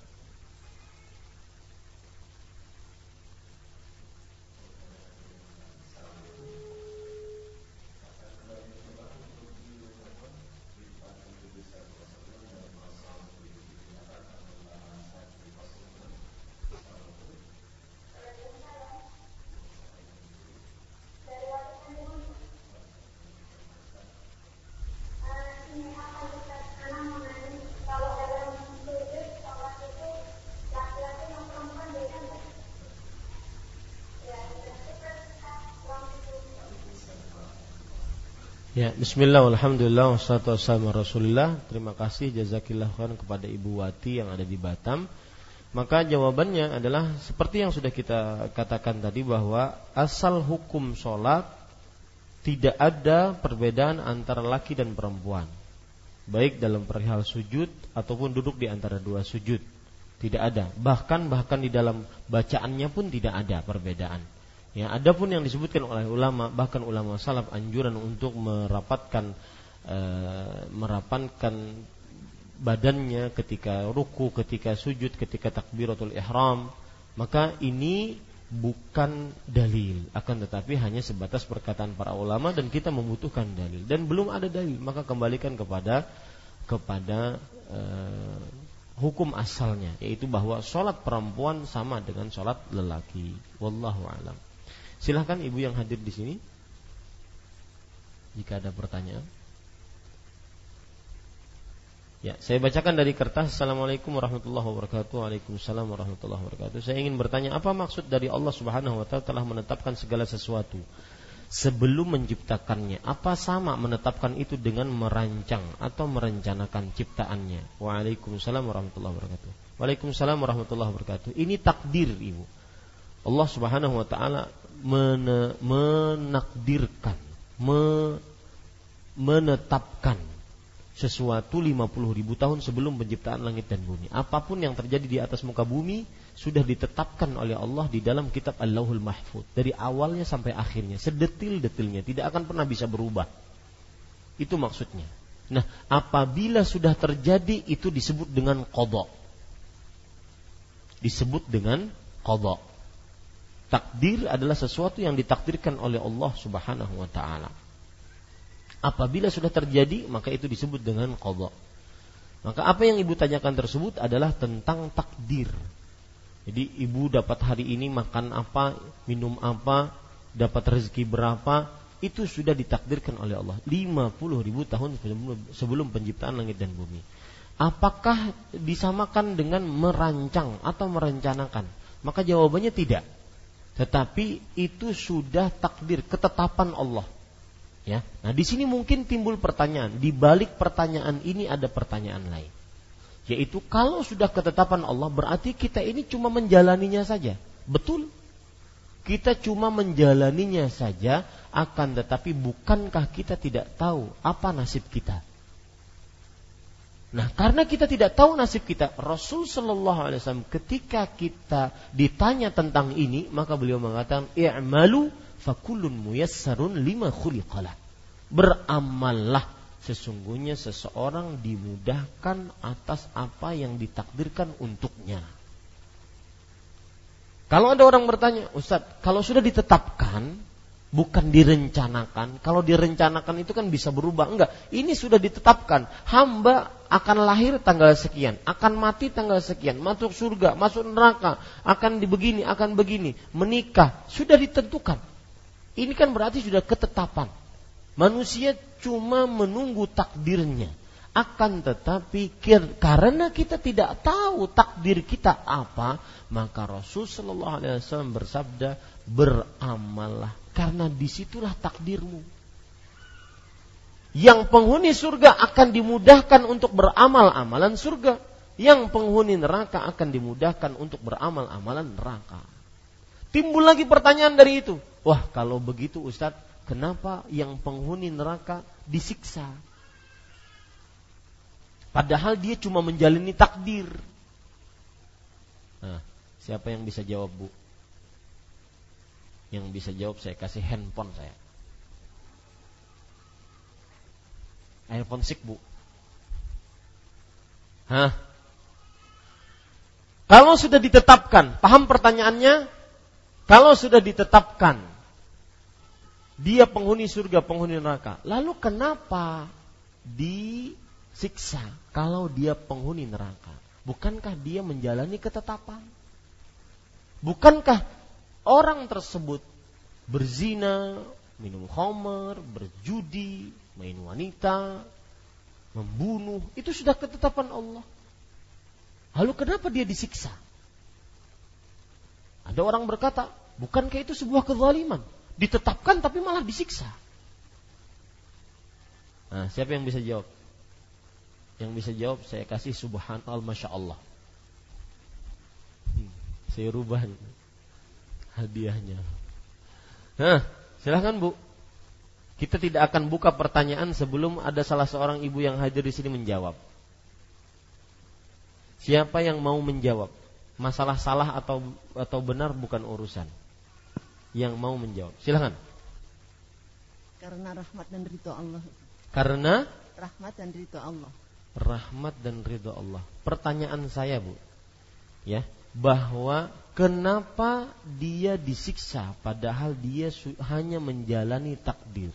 Ya, bismillah, alhamdulillah, wassalatu wassalamu rasulillah. Terima kasih jazakillah khair kepada Ibu Wati yang ada di Batam. Maka jawabannya adalah seperti yang sudah kita katakan tadi bahwa Asal hukum sholat tidak ada perbedaan antara laki dan perempuan. Baik dalam perihal sujud ataupun duduk di antara dua sujud. Tidak ada. Bahkan bahkan di dalam bacaannya pun tidak ada perbedaan Ya, adapun yang disebutkan oleh ulama, bahkan ulama salaf anjuran untuk merapatkan e, merapatkan badannya ketika ruku, ketika sujud, ketika takbiratul ihram, maka ini bukan dalil, akan tetapi hanya sebatas perkataan para ulama dan kita membutuhkan dalil dan belum ada dalil, maka kembalikan kepada kepada e, hukum asalnya yaitu bahwa sholat perempuan sama dengan sholat lelaki. Wallahu alam. Silahkan ibu yang hadir di sini. Jika ada pertanyaan. Ya, saya bacakan dari kertas. Assalamualaikum warahmatullahi wabarakatuh. Waalaikumsalam warahmatullahi wabarakatuh. Saya ingin bertanya Apa maksud dari Allah subhanahu wa ta'ala Telah menetapkan segala sesuatu Sebelum menciptakannya? Apa sama menetapkan itu dengan merancang Atau merencanakan ciptaannya? Waalaikumsalam warahmatullahi wabarakatuh. Waalaikumsalam warahmatullahi wabarakatuh. Ini takdir ibu. Allah subhanahu wa ta'ala menakdirkan, menetapkan sesuatu 50 ribu tahun sebelum penciptaan langit dan bumi. Apa pun yang terjadi di atas muka bumi sudah ditetapkan oleh Allah di dalam kitab Allahul Mahfud dari awalnya sampai akhirnya, sedetil-detilnya, tidak akan pernah bisa berubah. Itu maksudnya. Nah, apabila sudah terjadi itu disebut dengan kodok. Disebut dengan kodok. Takdir adalah sesuatu yang ditakdirkan oleh Allah Subhanahu wa taala. Apabila sudah terjadi, maka itu disebut dengan qadha. Maka apa yang ibu tanyakan tersebut adalah tentang takdir. Jadi ibu dapat hari ini makan apa, minum apa, dapat rezeki berapa, itu sudah ditakdirkan oleh Allah 50 ribu tahun sebelum penciptaan langit dan bumi. Apakah disamakan dengan merancang atau merencanakan? Maka jawabannya tidak. Tetapi itu sudah takdir ketetapan Allah. Ya. Nah, di sini mungkin timbul pertanyaan. Di balik pertanyaan ini ada pertanyaan lain. Yaitu kalau sudah ketetapan Allah berarti kita ini cuma menjalaninya saja. Betul. Kita cuma menjalaninya saja akan tetapi bukankah kita tidak tahu apa nasib kita? Nah, karena kita tidak tahu nasib kita, Rasul Shallallahu Alaihi Wasallam ketika kita ditanya tentang ini, maka beliau mengatakan, "I'malu fakulun muyassarun lima khuliqalah." Beramallah, sesungguhnya seseorang dimudahkan atas apa yang ditakdirkan untuknya. Kalau ada orang bertanya, Ustadz, kalau sudah ditetapkan, bukan direncanakan. Kalau direncanakan itu kan bisa berubah. Enggak, ini sudah ditetapkan. Hamba akan lahir tanggal sekian, akan mati tanggal sekian, masuk surga, masuk neraka, akan dibegini, akan begini, menikah, sudah ditentukan. Ini kan berarti sudah ketetapan. Manusia cuma menunggu takdirnya. Akan tetapi karena kita tidak tahu takdir kita apa, maka Rasul Shallallahu Alaihi Wasallam bersabda beramallah karena di situlah takdirmu. Yang penghuni surga akan dimudahkan untuk beramal amalan surga. Yang penghuni neraka akan dimudahkan untuk beramal amalan neraka. Timbul lagi pertanyaan dari itu. Wah kalau begitu Ustadz, kenapa yang penghuni neraka disiksa? Padahal dia cuma menjalani takdir. Nah, siapa yang bisa jawab bu? Yang bisa jawab saya kasih handphone saya. iPhone 6 bu. Hah? Kalau sudah ditetapkan, paham pertanyaannya? Kalau sudah ditetapkan, dia penghuni surga, penghuni neraka. Lalu kenapa di siksa kalau dia penghuni neraka? Bukankah dia menjalani ketetapan? Bukankah orang tersebut berzina, minum khamar, berjudi, main wanita, membunuh, itu sudah ketetapan Allah. Lalu kenapa dia disiksa? Ada orang berkata, bukankah itu sebuah kezaliman? Ditetapkan tapi malah disiksa. Nah, siapa yang bisa jawab? Yang bisa jawab saya kasih subhanallah masya Allah. Hmm, saya rubah hadiahnya. Nah, silahkan bu. Kita tidak akan buka pertanyaan sebelum ada salah seorang ibu yang hadir di sini menjawab. Siapa yang mau menjawab? Masalah salah atau atau benar bukan urusan. Yang mau menjawab. Silahkan. Karena rahmat dan ridho Allah. Karena rahmat dan ridho Allah rahmat dan ridho Allah. Pertanyaan saya, Bu. Ya, bahwa kenapa dia disiksa padahal dia hanya menjalani takdir?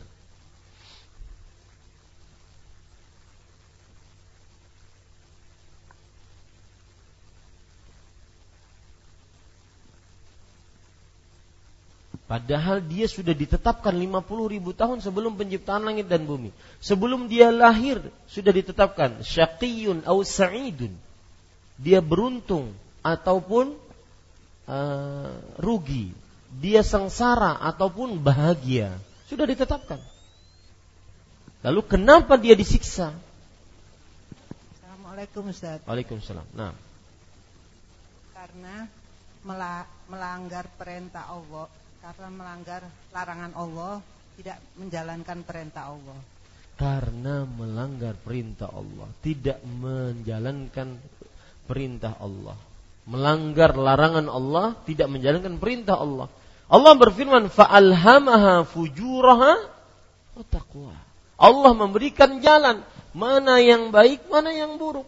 Padahal dia sudah ditetapkan 50 ribu tahun sebelum penciptaan langit dan bumi. Sebelum dia lahir sudah ditetapkan syaqiyun au sa'idun. Dia beruntung ataupun uh, rugi. Dia sengsara ataupun bahagia. Sudah ditetapkan. Lalu kenapa dia disiksa? Assalamualaikum Ustaz. Waalaikumsalam. Nah. Karena melanggar perintah Allah karena melanggar larangan Allah, tidak menjalankan perintah Allah. Karena melanggar perintah Allah, tidak menjalankan perintah Allah. Melanggar larangan Allah, tidak menjalankan perintah Allah. Allah berfirman, "Fa'alhamaha fujuraha wa taqwa." Allah memberikan jalan mana yang baik, mana yang buruk.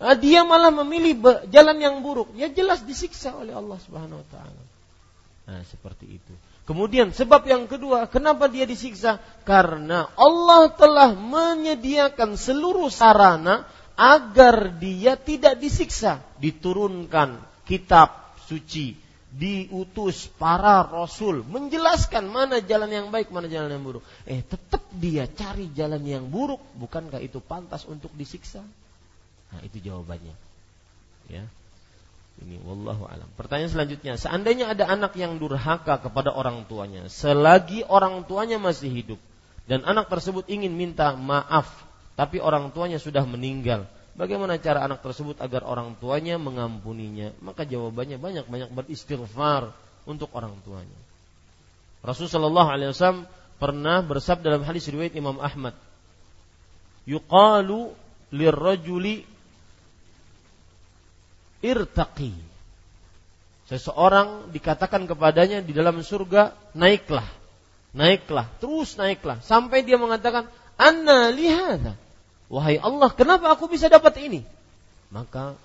Nah, dia malah memilih jalan yang buruk. Ya jelas disiksa oleh Allah Subhanahu wa taala. Nah, seperti itu. Kemudian sebab yang kedua, kenapa dia disiksa? Karena Allah telah menyediakan seluruh sarana agar dia tidak disiksa. Diturunkan kitab suci, diutus para rasul menjelaskan mana jalan yang baik, mana jalan yang buruk. Eh, tetap dia cari jalan yang buruk, bukankah itu pantas untuk disiksa? Nah, itu jawabannya. Ya. Ini wallahu alam. Pertanyaan selanjutnya, seandainya ada anak yang durhaka kepada orang tuanya selagi orang tuanya masih hidup dan anak tersebut ingin minta maaf tapi orang tuanya sudah meninggal, bagaimana cara anak tersebut agar orang tuanya mengampuninya? Maka jawabannya banyak-banyak beristighfar untuk orang tuanya. Rasulullah wasallam pernah bersabda dalam hadis riwayat Imam Ahmad, "Yuqalu lirrajuli irtaqi. Seseorang dikatakan kepadanya di dalam surga, naiklah. Naiklah, terus naiklah. Sampai dia mengatakan, Anna lihada. Wahai Allah, kenapa aku bisa dapat ini? Maka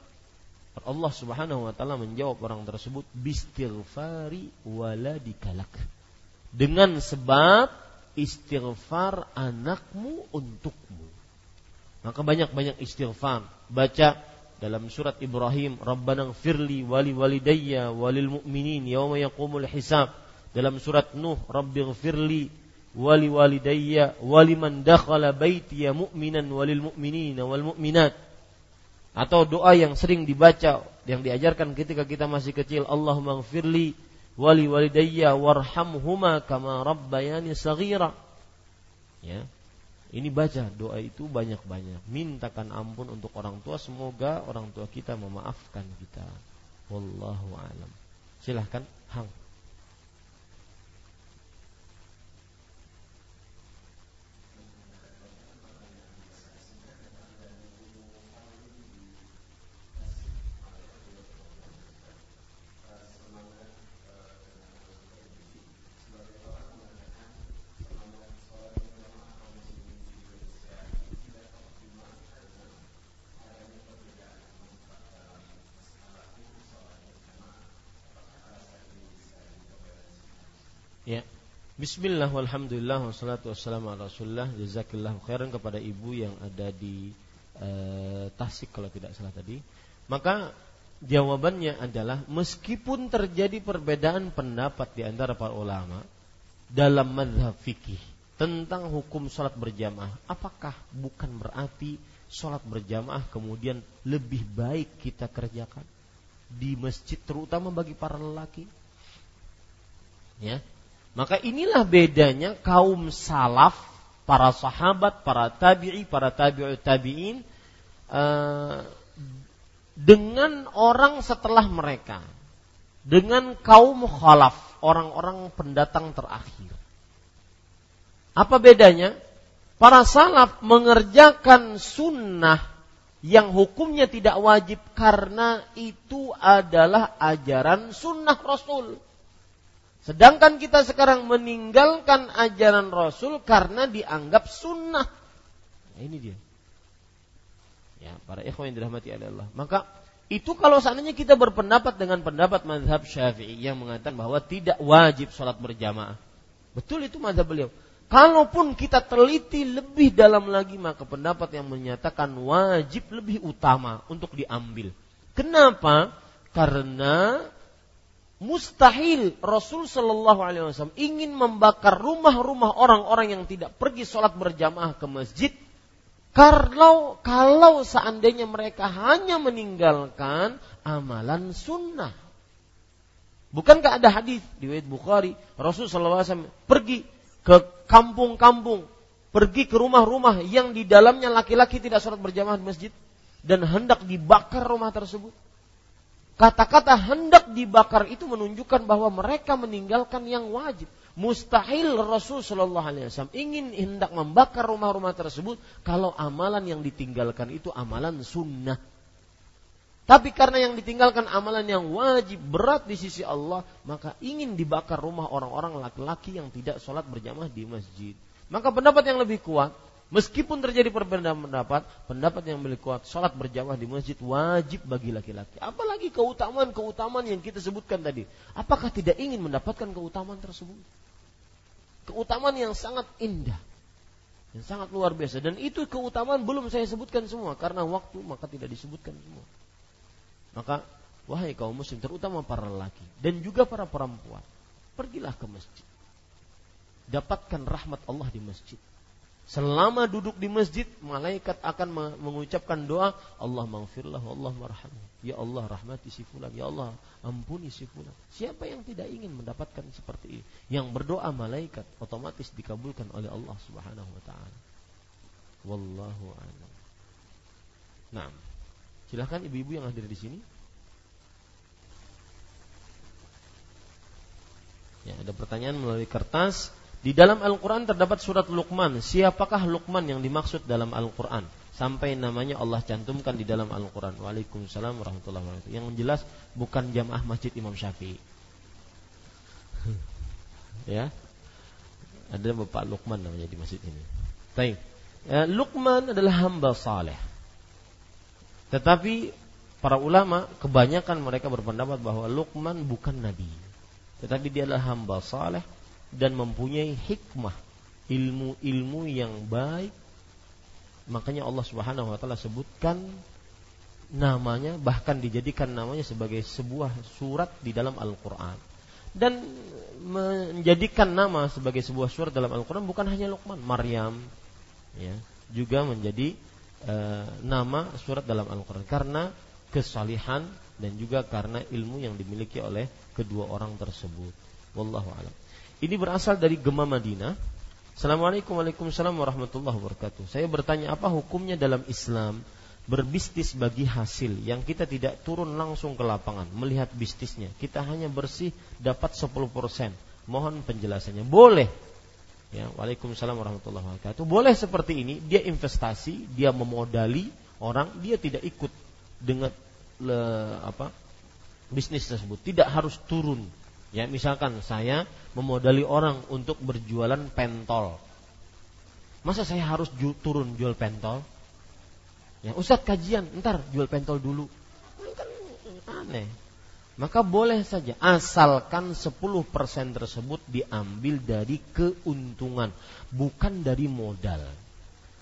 Allah subhanahu wa ta'ala menjawab orang tersebut, Bistighfari waladikalak. Dengan sebab istighfar anakmu untukmu. Maka banyak-banyak istighfar. Baca dalam surat Ibrahim Rabbana firli wali walidayya walil mu'minin yawma yaqumul hisab dalam surat Nuh Rabbi firli wali walidayya wali man dakhala baitiya mu'minan walil mu'minina wal mu'minat. Atau doa yang sering dibaca yang diajarkan ketika kita masih kecil. Allahumma gfirli wali walidayya warhamhuma kama rabbayani saghira. Ya. Ini baca doa itu banyak-banyak. Mintakan ampun untuk orang tua. Semoga orang tua kita memaafkan kita. Wallahu alam. Silahkan hang Ya. Bismillah walhamdulillah wassalatu wassalamu ala rasulullah Jazakillah khairan kepada ibu yang ada di uh, Tasik kalau tidak salah tadi. Maka jawabannya adalah Meskipun terjadi perbedaan pendapat di antara para ulama Dalam madhab fikih Tentang hukum sholat berjamaah Apakah bukan berarti sholat berjamaah kemudian lebih baik kita kerjakan Di masjid terutama bagi para lelaki? Ya, maka inilah bedanya kaum salaf, para sahabat, para tabi'i, para tabi'ut tabi'in uh, dengan orang setelah mereka. Dengan kaum khalaf, orang-orang pendatang terakhir. Apa bedanya? Para salaf mengerjakan sunnah yang hukumnya tidak wajib karena itu adalah ajaran sunnah Rasul. Sedangkan kita sekarang meninggalkan ajaran Rasul karena dianggap sunnah. Nah, ini dia. Ya, para ikhwan yang dirahmati oleh Allah. Maka itu kalau seandainya kita berpendapat dengan pendapat mazhab Syafi'i yang mengatakan bahwa tidak wajib sholat berjamaah. Betul itu mazhab beliau. Kalaupun kita teliti lebih dalam lagi maka pendapat yang menyatakan wajib lebih utama untuk diambil. Kenapa? Karena mustahil Rasul Shallallahu Alaihi Wasallam ingin membakar rumah-rumah orang-orang yang tidak pergi sholat berjamaah ke masjid. Kalau kalau seandainya mereka hanya meninggalkan amalan sunnah, bukankah ada hadis di Wahid Bukhari Rasul Shallallahu Alaihi Wasallam pergi ke kampung-kampung, pergi ke rumah-rumah yang di dalamnya laki-laki tidak sholat berjamaah di masjid dan hendak dibakar rumah tersebut. Kata-kata hendak dibakar itu menunjukkan bahwa mereka meninggalkan yang wajib. Mustahil Rasul Shallallahu Alaihi Wasallam ingin hendak membakar rumah-rumah tersebut kalau amalan yang ditinggalkan itu amalan sunnah. Tapi karena yang ditinggalkan amalan yang wajib berat di sisi Allah, maka ingin dibakar rumah orang-orang laki-laki yang tidak sholat berjamaah di masjid. Maka pendapat yang lebih kuat, Meskipun terjadi perbedaan pendapat, pendapat yang lebih kuat, sholat berjamaah di masjid wajib bagi laki-laki. Apalagi keutamaan-keutamaan yang kita sebutkan tadi. Apakah tidak ingin mendapatkan keutamaan tersebut? Keutamaan yang sangat indah. Yang sangat luar biasa. Dan itu keutamaan belum saya sebutkan semua. Karena waktu maka tidak disebutkan semua. Maka, wahai kaum muslim, terutama para lelaki. Dan juga para perempuan. Pergilah ke masjid. Dapatkan rahmat Allah di masjid Selama duduk di masjid, malaikat akan mengucapkan doa, Allah maghfirlah, Allah marhamah. Ya Allah rahmati si fulan, ya Allah ampuni si fulan. Siapa yang tidak ingin mendapatkan seperti ini? Yang berdoa malaikat otomatis dikabulkan oleh Allah Subhanahu wa taala. Wallahu a'lam. Nah, silahkan ibu-ibu yang hadir di sini. Ya, ada pertanyaan melalui kertas. Di dalam Al-Quran terdapat surat Luqman. Siapakah Luqman yang dimaksud dalam Al-Quran? Sampai namanya Allah cantumkan di dalam Al-Quran. Waalaikumsalam warahmatullahi wabarakatuh. Yang jelas bukan jamaah masjid Imam Syafi'i. ya, ada Bapak Luqman namanya di masjid ini. Baik. Ya, Luqman adalah hamba saleh. Tetapi para ulama kebanyakan mereka berpendapat bahwa Luqman bukan nabi. Tetapi dia adalah hamba saleh dan mempunyai hikmah ilmu-ilmu yang baik makanya Allah Subhanahu wa taala sebutkan namanya bahkan dijadikan namanya sebagai sebuah surat di dalam Al-Qur'an dan menjadikan nama sebagai sebuah surat dalam Al-Quran bukan hanya Luqman, Maryam, ya, juga menjadi e, nama surat dalam Al-Quran karena kesalihan dan juga karena ilmu yang dimiliki oleh kedua orang tersebut. Wallahu alam. Ini berasal dari Gema Madinah. Assalamualaikum warahmatullahi wabarakatuh. Saya bertanya apa hukumnya dalam Islam berbisnis bagi hasil yang kita tidak turun langsung ke lapangan melihat bisnisnya. Kita hanya bersih dapat 10%. Mohon penjelasannya. Boleh. Ya, Waalaikumsalam warahmatullahi wabarakatuh. Boleh seperti ini, dia investasi, dia memodali orang, dia tidak ikut dengan le, apa? bisnis tersebut. Tidak harus turun. Ya, misalkan saya memodali orang untuk berjualan pentol. Masa saya harus ju turun jual pentol? Ya, Ustadz kajian, ntar jual pentol dulu. Kan aneh. Maka boleh saja asalkan 10% tersebut diambil dari keuntungan, bukan dari modal.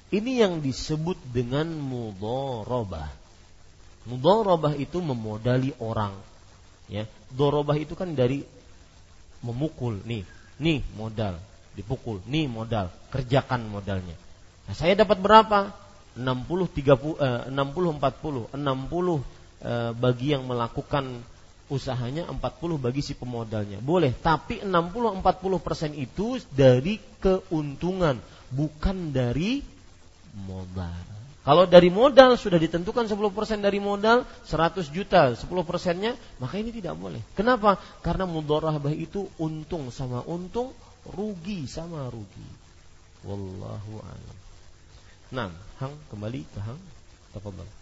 Ini yang disebut dengan mudorobah. Mudorobah itu memodali orang. Ya, dorobah itu kan dari memukul nih, nih modal, dipukul, nih modal, kerjakan modalnya. Nah, saya dapat berapa? 60 30 eh, 60 40 60 eh, bagi yang melakukan usahanya 40 bagi si pemodalnya. Boleh, tapi 60 40% persen itu dari keuntungan, bukan dari modal. Kalau dari modal sudah ditentukan 10% dari modal 100 juta, 10 persennya, maka ini tidak boleh. Kenapa? Karena mudharabah itu untung sama untung, rugi sama rugi. Wallahu a'lam. Nah, Hang kembali ke Hang. Tafadhal.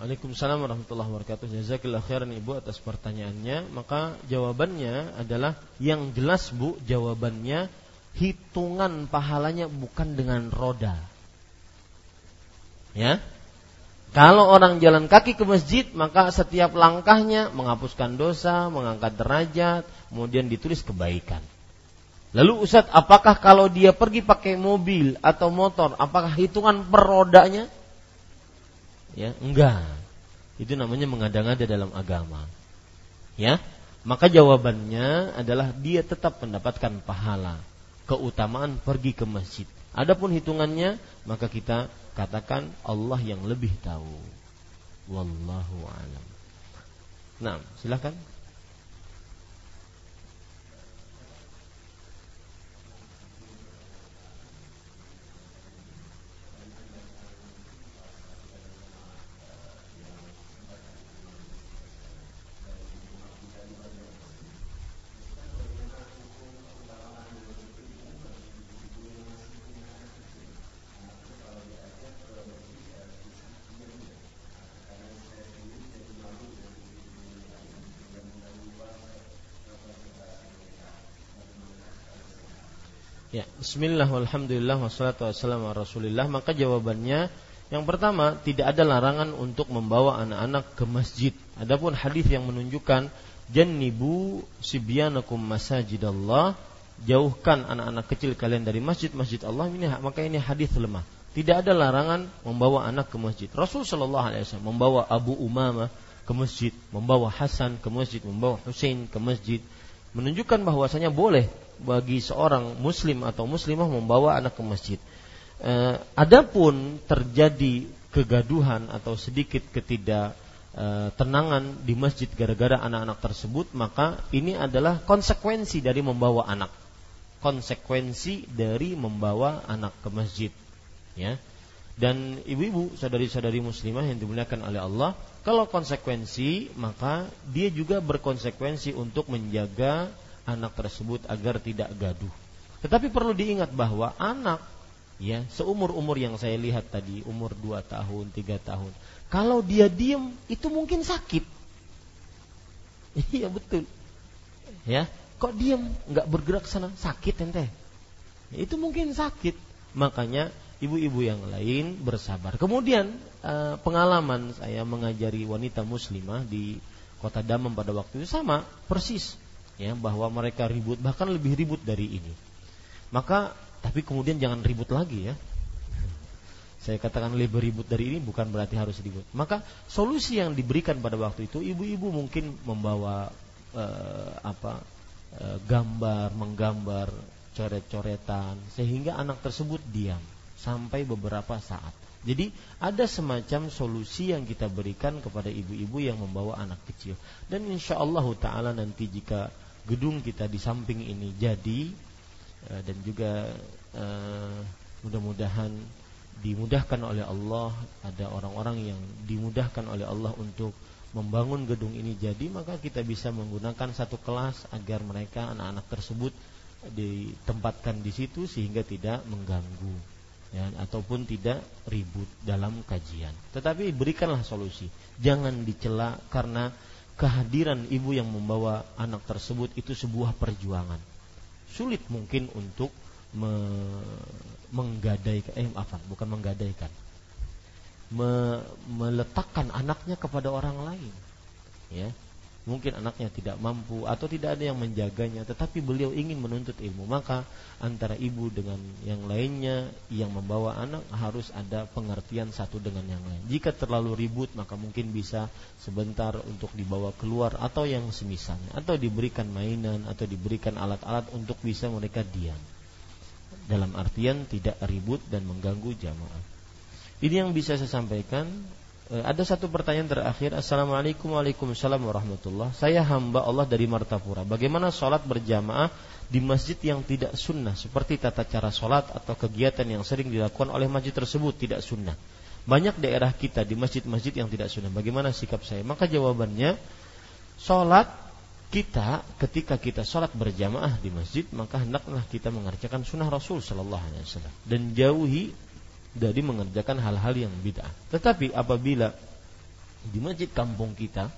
Waalaikumsalam warahmatullahi wabarakatuh. Jazakallahu khairan Ibu atas pertanyaannya. Maka jawabannya adalah yang jelas Bu, jawabannya hitungan pahalanya bukan dengan roda. Ya. Kalau orang jalan kaki ke masjid, maka setiap langkahnya menghapuskan dosa, mengangkat derajat, kemudian ditulis kebaikan. Lalu Ustaz, apakah kalau dia pergi pakai mobil atau motor, apakah hitungan per rodanya? Ya, enggak. Itu namanya mengada-ngada dalam agama. Ya. Maka jawabannya adalah dia tetap mendapatkan pahala, keutamaan pergi ke masjid. Adapun hitungannya, maka kita katakan Allah yang lebih tahu. Wallahu alam. Nah, silakan. Bismillah walhamdulillah wassalatu wassalamu rasulillah. Maka jawabannya yang pertama tidak ada larangan untuk membawa anak-anak ke masjid. Adapun hadis yang menunjukkan jannibu sibyanakum masajidallah, jauhkan anak-anak kecil kalian dari masjid-masjid Allah ini maka ini hadis lemah. Tidak ada larangan membawa anak ke masjid. Rasul Shallallahu alaihi wasallam membawa Abu Umamah ke masjid, membawa Hasan ke masjid, membawa Husain ke masjid, menunjukkan bahwasanya boleh bagi seorang muslim atau muslimah membawa anak ke masjid. E, adapun terjadi kegaduhan atau sedikit ketidak e, tenangan di masjid gara-gara anak-anak tersebut, maka ini adalah konsekuensi dari membawa anak. Konsekuensi dari membawa anak ke masjid, ya. Dan ibu-ibu, saudari-saudari muslimah yang dimuliakan oleh Allah, kalau konsekuensi, maka dia juga berkonsekuensi untuk menjaga anak tersebut agar tidak gaduh. Tetapi perlu diingat bahwa anak ya seumur-umur yang saya lihat tadi, umur 2 tahun, 3 tahun, kalau dia diem itu mungkin sakit. Iya betul. Ya, kok diem nggak bergerak sana sakit ente? Itu mungkin sakit. Makanya ibu-ibu yang lain bersabar. Kemudian eh, pengalaman saya mengajari wanita muslimah di kota Damam pada waktu itu sama persis ya bahwa mereka ribut bahkan lebih ribut dari ini. Maka tapi kemudian jangan ribut lagi ya. Saya katakan lebih ribut dari ini bukan berarti harus ribut. Maka solusi yang diberikan pada waktu itu ibu-ibu mungkin membawa eh, apa eh, gambar, menggambar coret-coretan sehingga anak tersebut diam sampai beberapa saat. Jadi ada semacam solusi yang kita berikan kepada ibu-ibu yang membawa anak kecil. Dan insya Allah Taala nanti jika gedung kita di samping ini jadi eh, dan juga uh, mudah-mudahan dimudahkan oleh Allah ada orang-orang yang dimudahkan oleh Allah untuk membangun gedung ini jadi maka kita bisa menggunakan satu kelas agar mereka anak-anak tersebut ditempatkan di situ sehingga tidak mengganggu ya, ataupun tidak ribut dalam kajian. Tetapi berikanlah solusi. Jangan dicela karena kehadiran ibu yang membawa anak tersebut itu sebuah perjuangan. Sulit mungkin untuk me menggadaikan eh apa? Bukan menggadaikan. Me meletakkan anaknya kepada orang lain ya mungkin anaknya tidak mampu atau tidak ada yang menjaganya tetapi beliau ingin menuntut ilmu maka antara ibu dengan yang lainnya yang membawa anak harus ada pengertian satu dengan yang lain. Jika terlalu ribut maka mungkin bisa sebentar untuk dibawa keluar atau yang semisalnya atau diberikan mainan atau diberikan alat-alat untuk bisa mereka diam. Dalam artian tidak ribut dan mengganggu jamaah. Ini yang bisa saya sampaikan ada satu pertanyaan terakhir. Assalamualaikum Waalaikumsalam warahmatullah. Saya hamba Allah dari Martapura. Bagaimana sholat berjamaah di masjid yang tidak sunnah seperti tata cara sholat atau kegiatan yang sering dilakukan oleh masjid tersebut tidak sunnah. Banyak daerah kita di masjid-masjid yang tidak sunnah. Bagaimana sikap saya? Maka jawabannya sholat kita ketika kita sholat berjamaah di masjid maka hendaklah kita mengerjakan sunnah Rasul Shallallahu Alaihi Wasallam dan jauhi dari mengerjakan hal-hal yang bid'ah. Tetapi apabila di masjid kampung kita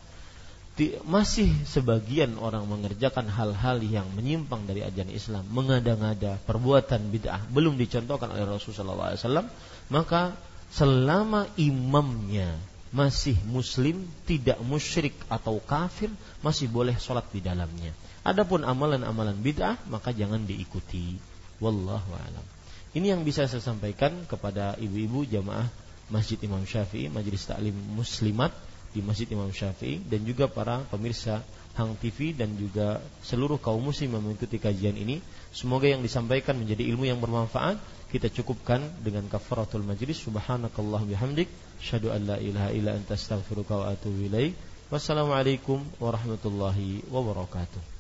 masih sebagian orang mengerjakan hal-hal yang menyimpang dari ajaran Islam, mengada-ngada perbuatan bid'ah belum dicontohkan oleh Rasulullah SAW, maka selama imamnya masih muslim, tidak musyrik atau kafir, masih boleh sholat di dalamnya. Adapun amalan-amalan bid'ah maka jangan diikuti. Wallahu a'lam. Ini yang bisa saya sampaikan kepada ibu-ibu jamaah Masjid Imam Syafi'i, Majelis Taklim Muslimat di Masjid Imam Syafi'i dan juga para pemirsa Hang TV dan juga seluruh kaum muslim yang mengikuti kajian ini. Semoga yang disampaikan menjadi ilmu yang bermanfaat. Kita cukupkan dengan kafaratul majlis. Subhanakallah bihamdik. Syadu an la ilaha illa anta astaghfiruka wa atubu ilaih. Wassalamualaikum warahmatullahi wabarakatuh.